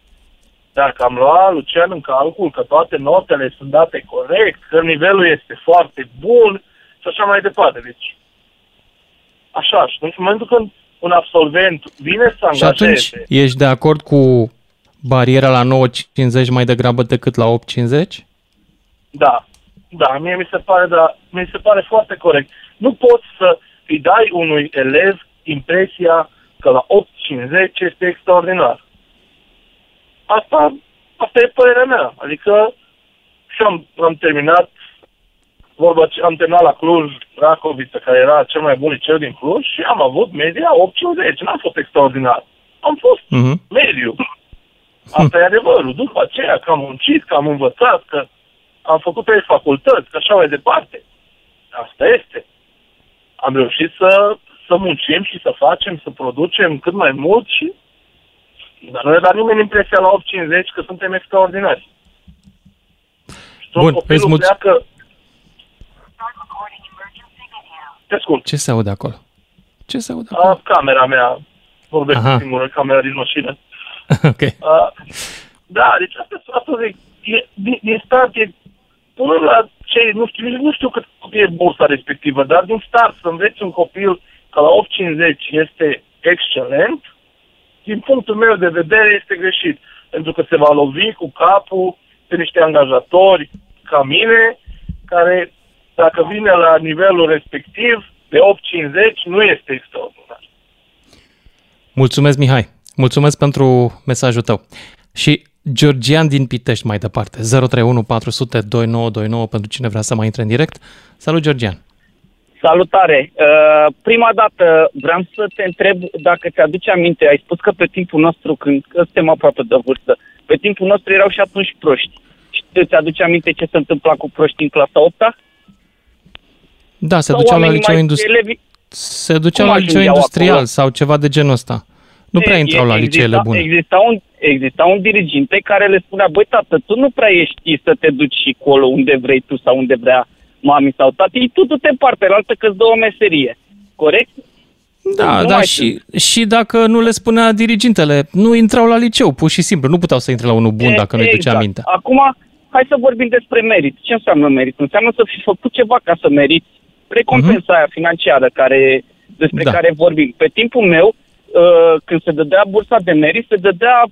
dacă am luat, Lucian, în calcul că toate notele sunt date corect, că nivelul este foarte bun și așa mai departe. Deci, așa, și în momentul când un absolvent vine să Și atunci angajeze, ești de acord cu bariera la 9,50 mai degrabă decât la 8,50? Da, da, mie mi se pare, da, mi se pare foarte corect. Nu poți să îi dai unui elev impresia că la 8.50 este extraordinar. Asta, asta e părerea mea. Adică și am, am terminat vorba, ce- am terminat la Cluj, Racoviță, care era cel mai bun liceu din Cluj și am avut media 8.50. N-am fost extraordinar. Am fost Mhm. mediu. Asta e adevărul. După aceea că am muncit, că am învățat, că am făcut pe facultăți, că așa mai departe. Asta este. Am reușit să, să muncim și să facem, să producem cât mai mult și dar nu ne da nimeni impresia la 8.50 că suntem extraordinari. Și tot Bun, copilul îți mulț- pleacă... Te ascult. Ce se aude acolo? Ce se aude acolo? A, camera mea vorbește Aha. singură, camera din mașină. ok. Uh, da, deci asta, asta zic, e, din, din start e, până la cei, nu știu, nici nu știu cât e bursa respectivă, dar din start să înveți un copil că la 8.50 este excelent, din punctul meu de vedere este greșit, pentru că se va lovi cu capul pe niște angajatori ca mine, care dacă vine la nivelul respectiv de 8.50 nu este extraordinar. Mulțumesc, Mihai. Mulțumesc pentru mesajul tău. Și Georgian din Pitești mai departe. 031 400 2929 pentru cine vrea să mai intre în direct. Salut, Georgian. Salutare! Uh, prima dată vreau să te întreb dacă ți-aduce aminte, ai spus că pe timpul nostru, când că suntem aproape de vârstă, pe timpul nostru erau și atunci proști. Și tu ți-aduce aminte ce se întâmpla cu proști în clasa 8 Da, se Sau duceau la oamenii liceu mai industrial. elevi- Se duceau Cum la liceu ajungeau industrial acolo? sau ceva de genul ăsta. Nu prea E- intrau la exista- liceele bune. Exista un, exista un diriginte care le spunea, băi tată, tu nu prea ești să te duci și acolo unde vrei tu sau unde vrea mami sau tati, tu du-te în partea altă că-ți dă o meserie. Corect? Da, Nu da, mai și, și dacă nu le spunea dirigintele, nu intrau la liceu, pur și simplu. Nu puteau să intre la unul bun E- dacă nu-i ducea exact. aminte. Acum, hai să vorbim despre merit. Ce înseamnă merit? Înseamnă să fi făcut ceva ca să meriți recompensa aia financiară care, despre Da. care vorbim. Pe timpul meu, uh, când se dădea bursa de merit, se dădea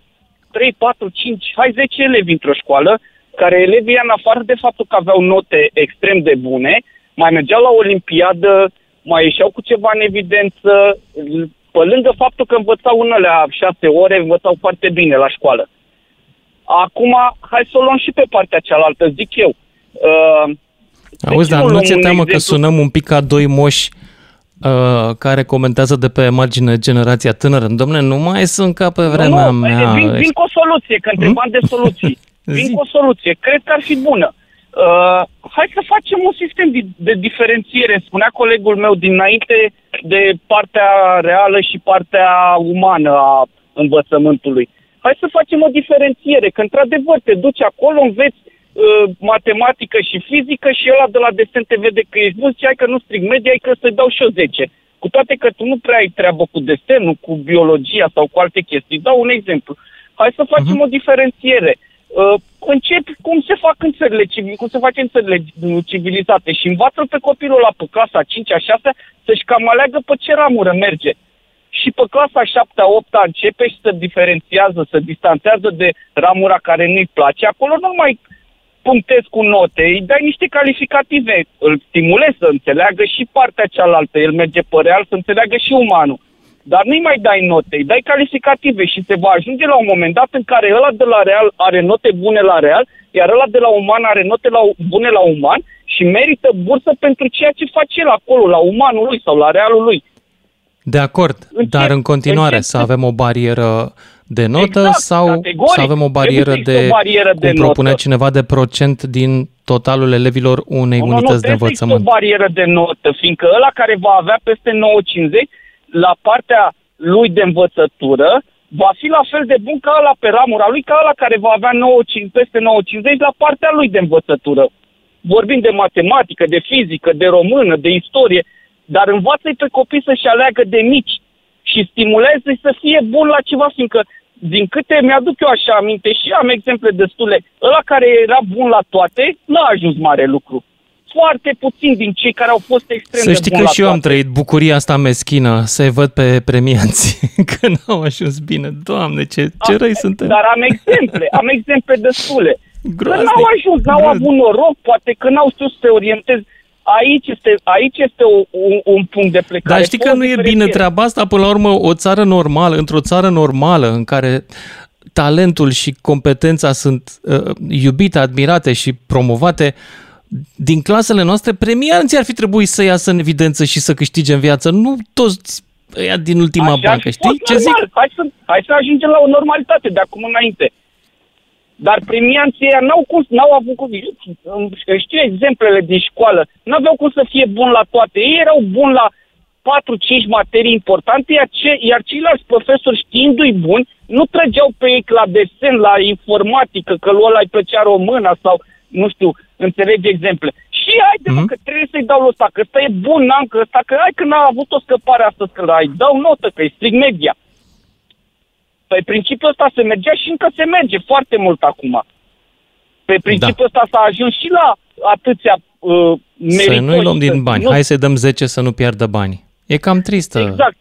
3, 4, 5, hai 10 elevi într-o școală, care elevii, în afară de faptul că aveau note extrem de bune, mai mergeau la olimpiadă, mai ieșeau cu ceva în evidență, pe lângă faptul că învățau unele 6 ore, învățau foarte bine la școală. Acum, hai să o luăm și pe partea cealaltă, zic eu. Uh, Auzi, ce dar nu nu luăm ți-e un teamă că exemplu? sunăm un pic ca doi moși uh, care comentează de pe margine generația tânără? Domne, nu mai sunt ca pe vremea nu, mea. Vin, vin cu o soluție, că întrebam de soluții. Vin cu o soluție. Cred că ar fi bună. Uh, hai să facem un sistem de, de diferențiere. Spunea colegul meu dinainte de partea reală și partea umană a învățământului. Hai să facem o diferențiere, că într-adevăr te duci acolo, înveți uh, matematică și fizică și ăla de la desen te vede că ești bun și hai că nu stric media, ai că să-i dau și eu 10. Cu toate că tu nu prea ai treabă cu desenul, cu biologia sau cu alte chestii. Dau un exemplu. Hai să facem uh-huh. o diferențiere. Uh, începi cum se fac în țările civil, cum se face în țările civilizate și învață pe copilul ăla pe clasa 5 a 6 să-și cam aleagă pe ce ramură merge. Și pe clasa 7 a 8 începe și să diferențiază, să distanțează de ramura care nu-i place. Acolo nu mai punctezi cu note, îi dai niște calificative, îl stimulezi să înțeleagă și partea cealaltă, el merge pe real să înțeleagă și umanul. Dar nu-i mai dai note, îi dai calificative și se va ajunge la un moment dat în care ăla de la real are note bune la real, iar ăla de la uman are note la, bune la uman și merită bursă pentru ceea ce face el acolo, la umanul lui sau la realul lui. De acord, dar în continuare încep să avem o barieră de notă Exact, sau categoric. să avem o barieră Trebuie să existe de, o barieră de cum propune notă. cineva, de procent din totalul elevilor unei Nu, nu, unități de trebuie să existe o învățământ. barieră de notă, fiindcă ăla care va avea peste 9,50 la partea lui de învățătură, va fi la fel de bun ca la pe ramura lui, ca la care va avea 9, peste 9,50 la partea lui de învățătură. Vorbim de matematică, de fizică, de română, de istorie, dar învață-i pe copii să-și aleagă de mici și stimulează să fie bun la ceva, fiindcă din câte mi-aduc eu așa aminte și am exemple destule, ăla care era bun la toate, n-a ajuns mare lucru. Foarte puțin din cei care au fost extrem Să de știi buni că la și eu toate. am trăit bucuria asta meschină, să-i văd pe premianți că n-au ajuns bine. Doamne, ce, ce răi suntem. Dar am exemple, am exemple destule. Că Groaznic. n-au ajuns, n-au avut noroc, poate că n-au știut să se orienteze. Aici este, aici este o, un, un punct de plecare. Dar știi că Fost nu e bine diferențiere. treaba asta? Până la urmă, o țară normală, într-o țară normală în care talentul și competența sunt uh, iubite, admirate și promovate, din clasele noastre, premianții ar fi trebuit să iasă în evidență și să câștige în viață, nu toți ăia din ultima Așa ar bancă, fi știi? fost Ce zic? normal. Hai să, hai să ajungem la o normalitate de acum înainte. Dar premianții ăia n-au cum, n-au avut cum, știu exemplele din școală, n-aveau cum să fie bun la toate. Ei erau buni la 4-5 materii importante, iar, ce, iar ceilalți profesori știindu-i buni, nu trăgeau pe ei la desen, la informatică, că lui ăla îi plăcea româna sau, nu știu, înțelegi exemple. Și haide mă, că trebuie să-i dau lui ăsta, că ăsta e bun, n-am, că ăsta, că hai că n-a avut o scăpare astăzi, că îi dau notă, că e strict media. Pe principiul ăsta se mergea și încă se merge foarte mult acum. Pe principiul ăsta s-a ajuns și la atâția uh, Să meritoși, nu-i luăm din bani. nu- Hai să-i dăm 10 să nu piardă banii. E cam tristă Exact.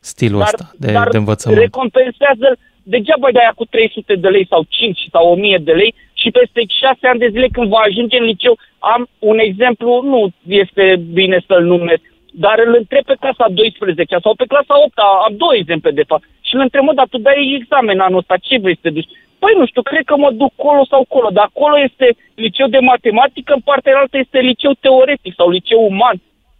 stilul ăsta de, dar de învățământ. recompensează degeaba de aia cu 300 de lei sau 5 sau 1000 de lei și peste 6 ani de zile când va ajunge în liceu, am un exemplu, nu este bine să-l numesc, dar îl întreb pe clasa 12 sau pe clasa 8 am două exemple de fapt, și îl întreb, mă, dar tu dai examen anul ăsta, ce vrei să te duci? Păi nu știu, cred că mă duc colo sau colo, dar acolo este liceu de matematică, în partea altă este liceu teoretic sau liceu uman.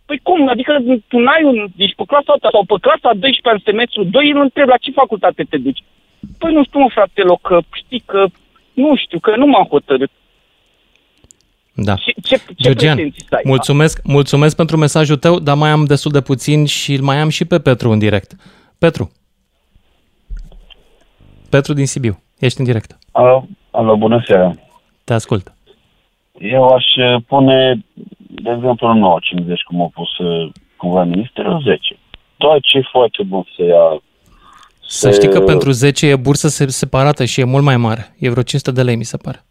Păi cum? Adică tu n-ai un... Deci pe clasa 8 sau pe clasa 12 în semestru 2 îl întreb la ce facultate te duci. Păi nu știu, mă, fratelo, că știi că... Nu știu, că nu m-am hotărât. Da. Ce, ce, ce Georgian, pretenții să ai? mulțumesc, mulțumesc pentru mesajul tău, dar mai am destul de puțin și îl mai am și pe Petru în direct. Petru. Petru din Sibiu, ești în direct. Alo, alo, bună seara. Te ascult. Eu aș uh, pune, de exemplu, 9, 50, cum au pus uh, cumva ministerul, 10. Doar ce e foarte bun să ia... Să știi că pentru 10 e bursă se- separată și e mult mai mare. E vreo 500 de lei, mi se pare.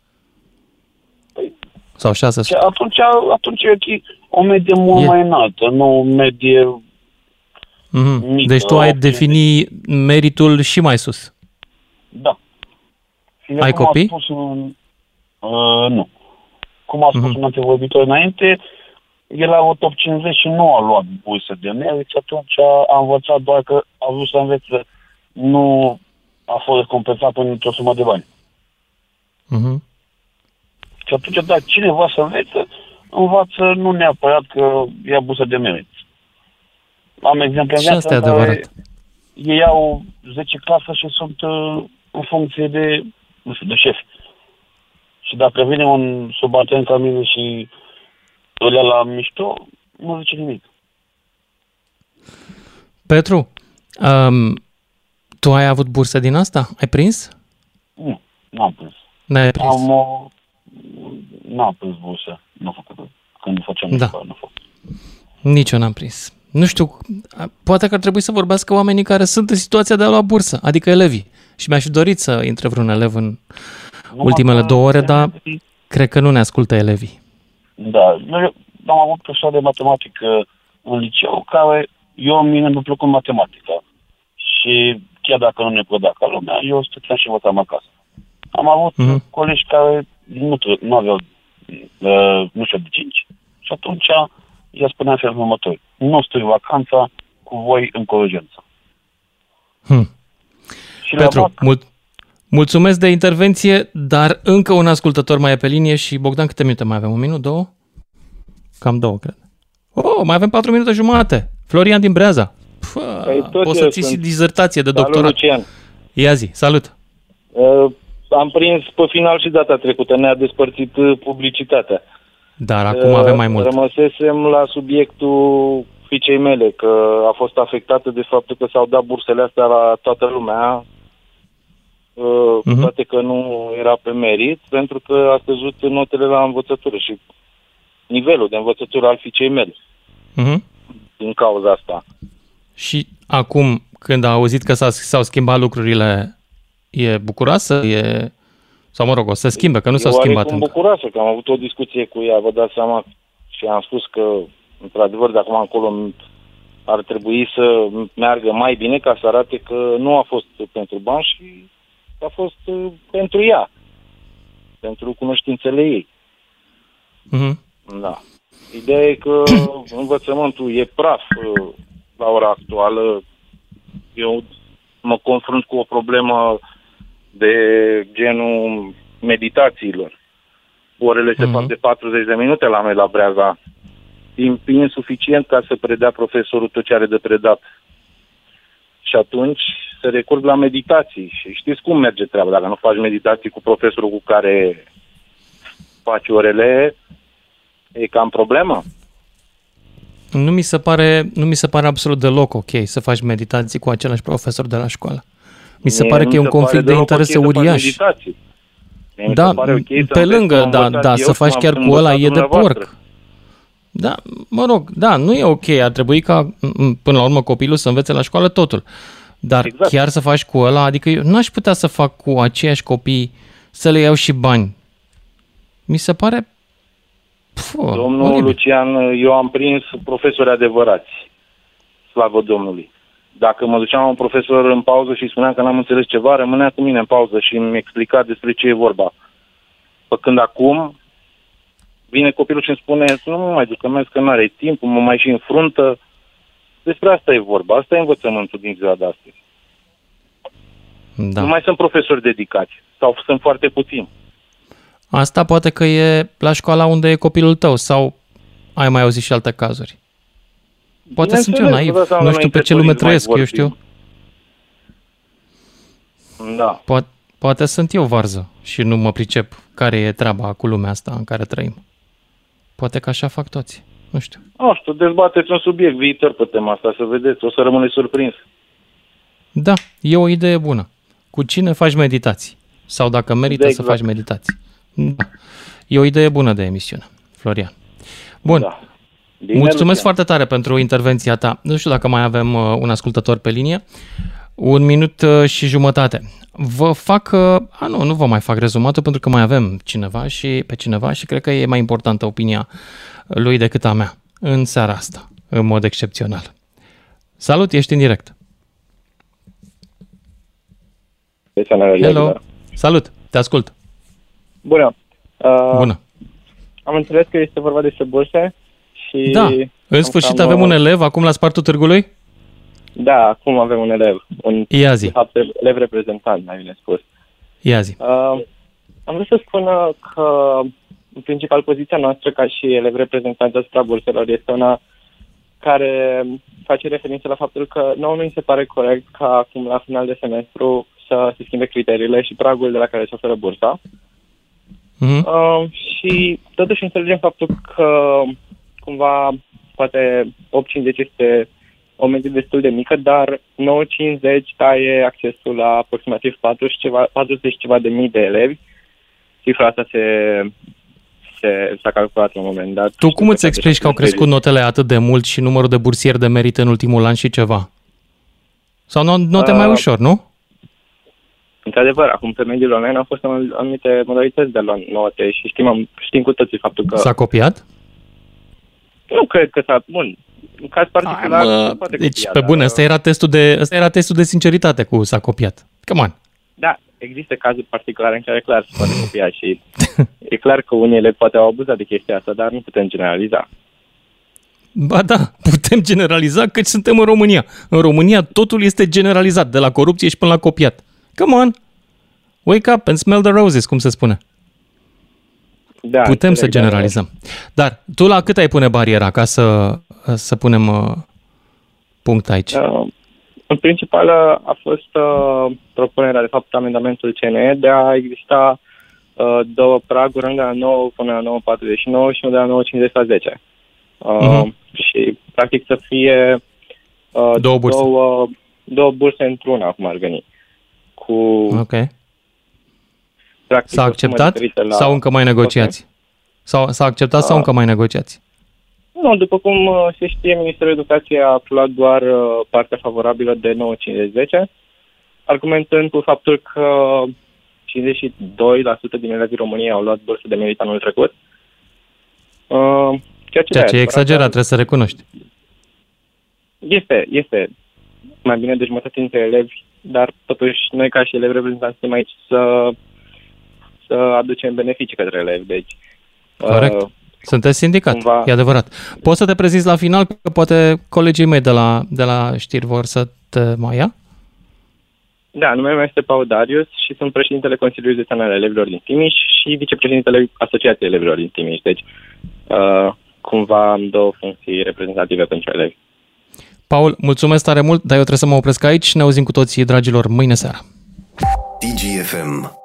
Sau 600. Ce- Atunci, atunci e ok, o medie mult E. mai înaltă, nu o medie... Mhm. mică, Deci tu ai o defini meritul și mai sus. Da. Și de Ai cum a copii? Spus un, uh, nu. Cum a spus Mhm. un antevorbitor înainte, el a avut top 50 și nu a luat bursă de merit și atunci a învățat doar că a vrut să învețe. Nu a fost compensat până într-o sumă de bani. Mhm. Și atunci, da, cine vrea să învețe, învață nu neapărat că ia bursă de merit. Am exemple în Și asta e viață în care adevărat. Ei au 10 clasă și sunt uh, în funcție de, nu știu, de șef. Și dacă vine un subaltern ca mine și îl ia la mișto, nu zice nimic. Petru, um, tu ai avut bursă din asta? Ai prins? Nu, n-am prins. N-ai prins. Am o... N-am prins bursă. Nu am făcut. Când făceam Da. școală, nu fac. Nici eu n-am prins. Nu știu, a- poate că ar trebui să vorbească oamenii care sunt în situația de a lua bursă, adică elevii. Și mi-aș fi dorit să intre vreun elev în ultimele că două ore, dar cred că nu ne ascultă elevii. Da, eu am avut profesor de matematică în liceu care eu mine mi-a plăcut matematica. Și chiar dacă nu ne plădea ca lumea, eu stăteam și învățam acasă. Am avut Mhm. colegi care nu, tre- nu aveau, uh, nu știu, de 5 și atunci i-a spunea în felul următor. Nu stui vacanța cu voi în colegență. Hm. Și la Petru, VAC, mul- mulțumesc de intervenție, dar încă un ascultător mai e pe linie și Bogdan, câte minute mai avem? Un minut, două? Cam două, cred. Oh, mai avem patru minute jumate. Florian din Breaza. Pă, Păi tot poți eu să ții sunt. dizertație de Salut, doctorat. Lucian. Ia zi, salut. Uh, am prins pe final și data trecută, ne-a despărțit uh, publicitatea. Dar acum avem mai mult. Rămăsesem la subiectul fiicei mele că a fost afectată de faptul că s-au dat bursele astea la toată lumea, uh, cu toate că nu era pe merit, pentru că a scăzut notele la învățătură și nivelul de învățătură al fiicei mele Mhm. din cauza asta. Și acum, când a auzit că s-a, s-au schimbat lucrurile, e bucuroasă? E... Sau mă rog, o să se schimbe, că nu s-au Eu schimbat oarecum încă. bucuroasă că am avut o discuție cu ea, vă dați seama, și am spus că, într-adevăr, de acum încolo ar trebui să meargă mai bine ca să arate că nu a fost pentru bani și a fost uh, pentru ea, pentru cunoștințele ei. Mhm. Da. Ideea e că învățământul e praf uh, la ora actuală. Eu mă confrunt cu o problemă de genul meditațiilor. Orele se fac de 40 de minute la noi la Breaza. Timp insuficient ca să predea profesorul tot ce are de predat. Și atunci se recurg la meditații. Și știți cum merge treaba. Dacă nu faci meditații cu profesorul cu care faci orele, e cam problemă. Nu mi, se pare, nu mi se pare absolut deloc ok să faci meditații cu același profesor de la școală. Mi se Mie pare nu că e un se pare conflict de deloc interese ok să faci uriaș. meditații. Mie mi Da, se pare ok să pe înveți lângă, cum da, am învățat da, eu să și cum faci am chiar cu ăla învățat e de dumneavoastră. porc. Da, mă rog, da, nu e ok. Ar trebui ca, m, până la urmă, copilul să învețe la școală totul. Dar exact. chiar să faci cu ăla, adică eu n-aș putea să fac cu aceiași copii să le iau și bani. Mi se pare... Puh, Domnul oribil. Lucian, eu am prins profesori adevărați. Slavă Domnului. Dacă mă duceam la un profesor în pauză și spuneam că n-am înțeles ceva, rămânea cu mine în pauză și îmi explica despre ce e vorba. Pă când acum vine copilul și îmi spune nu mă mai duc, că mai că nu are timp, mă mai și înfruntă. Despre asta e vorba. Asta e învățământul din ziua de astăzi. Da. Nu mai sunt profesori dedicați. Sau sunt foarte puțini. Asta poate că e la școala unde e copilul tău sau ai mai auzit și alte cazuri. Poate sunt eu Bineînțeles, naiv, vă dați seama, nu noi știu pe între ce lume părinți mai trăiesc, eu vorbim. știu. Da. Poate, poate sunt eu varză și nu mă pricep care e treaba cu lumea asta în care trăim. Poate că așa fac toți. Nu știu. Nu știu, dezbateți un subiect viitor pe tema asta, să vedeți, o să rămâneți surprins. Da, e o idee bună. Cu cine faci meditații? Sau dacă merită Da, să exact. faci meditații. Da. E o idee bună de emisiune, Florian. Bun. Da. Bine, Mulțumesc Lucian. foarte tare pentru intervenția ta. Nu știu dacă mai avem uh, un ascultător pe linie. Un minut uh, și jumătate. Vă fac... uh, A, nu, nu vă mai fac rezumatul pentru că mai avem cineva și pe cineva și cred că e mai importantă opinia lui decât a mea în seara asta, în mod excepțional. Salut, ești în direct. Hello. Salut, te ascult. Bună. Uh, Bună. Am înțeles că este vorba despre burse și... Da, în sfârșit cam, avem uh, un elev acum la Spartul Târgului? Da, acum avem un elev. Un Ia zi. de fapt, elev reprezentant, mai bine spus. Ia zi. Uh, am vrut să spun uh, că, în principal, poziția noastră ca și elev reprezentant asupra burselor este una care face referință la faptul că nouă nu mi se pare corect ca acum, la final de semestru, să se schimbe criteriile și pragul de la care se oferă bursa. Mhm. Uh, și totuși înțelegem faptul că cumva poate 8.50 este o medie destul de mică, dar 9.50 taie accesul la aproximativ 40 ceva, 40 ceva de mii de elevi. Cifra asta se, se, s-a calculat la un moment dat. Tu cum îți explici că au crescut notele atât de mult și numărul de bursieri de merit în ultimul an și ceva? Sau no- note mai Uh, ușor, nu? Într-adevăr, acum pe mediul online au fost anumite modalități de a lua note și știm, am- știm cu toții faptul că... S-a copiat? Nu cred că s-a... Bun, în caz particular... Mă, se poate deci, copia, pe dar- bune, ăsta era testul de, ăsta era testul de sinceritate cu s-a copiat. Come on. Da, există cazuri particulare în care clar se poate copia și e clar că unele poate au abuzat de chestia asta, dar nu putem generaliza. Ba da, putem generaliza că suntem în România. În România totul este generalizat, de la corupție și până la copiat. Come on! Wake up and smell the roses, cum se spune. Da, Putem să înțeleg, dar- generalizăm. Dar tu la cât ai pune bariera ca să, să punem uh, punct aici? Uh, în principal uh, a fost uh, propunerea, de fapt, amendamentul CNE de a exista uh, două praguri, unul de la 9 până la 9,49 și unul de la 9,50 la 10. Uh, uh-huh. Și, practic, să fie uh, două burse. Două, două burse într-una, cum ar veni. Cu, Ok. Practic, S-a o sumă acceptat diferită la... sau încă mai negociați? Sau, s-a acceptat sau Ah. încă mai negociați? Nu, după cum uh, se știe, Ministerul Educației a luat doar uh, partea favorabilă de 9,50, argumentând cu faptul că 52% din elevii României au luat bursă de merit anul trecut. Uh, Ceea ce, Ceea da, ce e exagerat, trebuie să recunoști. Este, este mai bine de jumătate dintre elevi, dar totuși noi ca și elevi reprezentanți suntem aici să, să aducem beneficii către elevi. Deci, Corect. uh, Sunteți sindicat, cumva- e adevărat. Poți să te prezinți la final, că poate colegii mei de la, de la știri vor să te mai ia? Da, numele meu este Paul Darius și sunt președintele Consiliului Județean al Elevilor din Timiș și vicepreședintele Asociației Elevilor din Timiș. Deci, uh, cumva am două funcții reprezentative pentru elevi. Paul, mulțumesc tare mult, dar eu trebuie să mă opresc aici. Ne auzim cu toții, dragilor, mâine seara. DGFM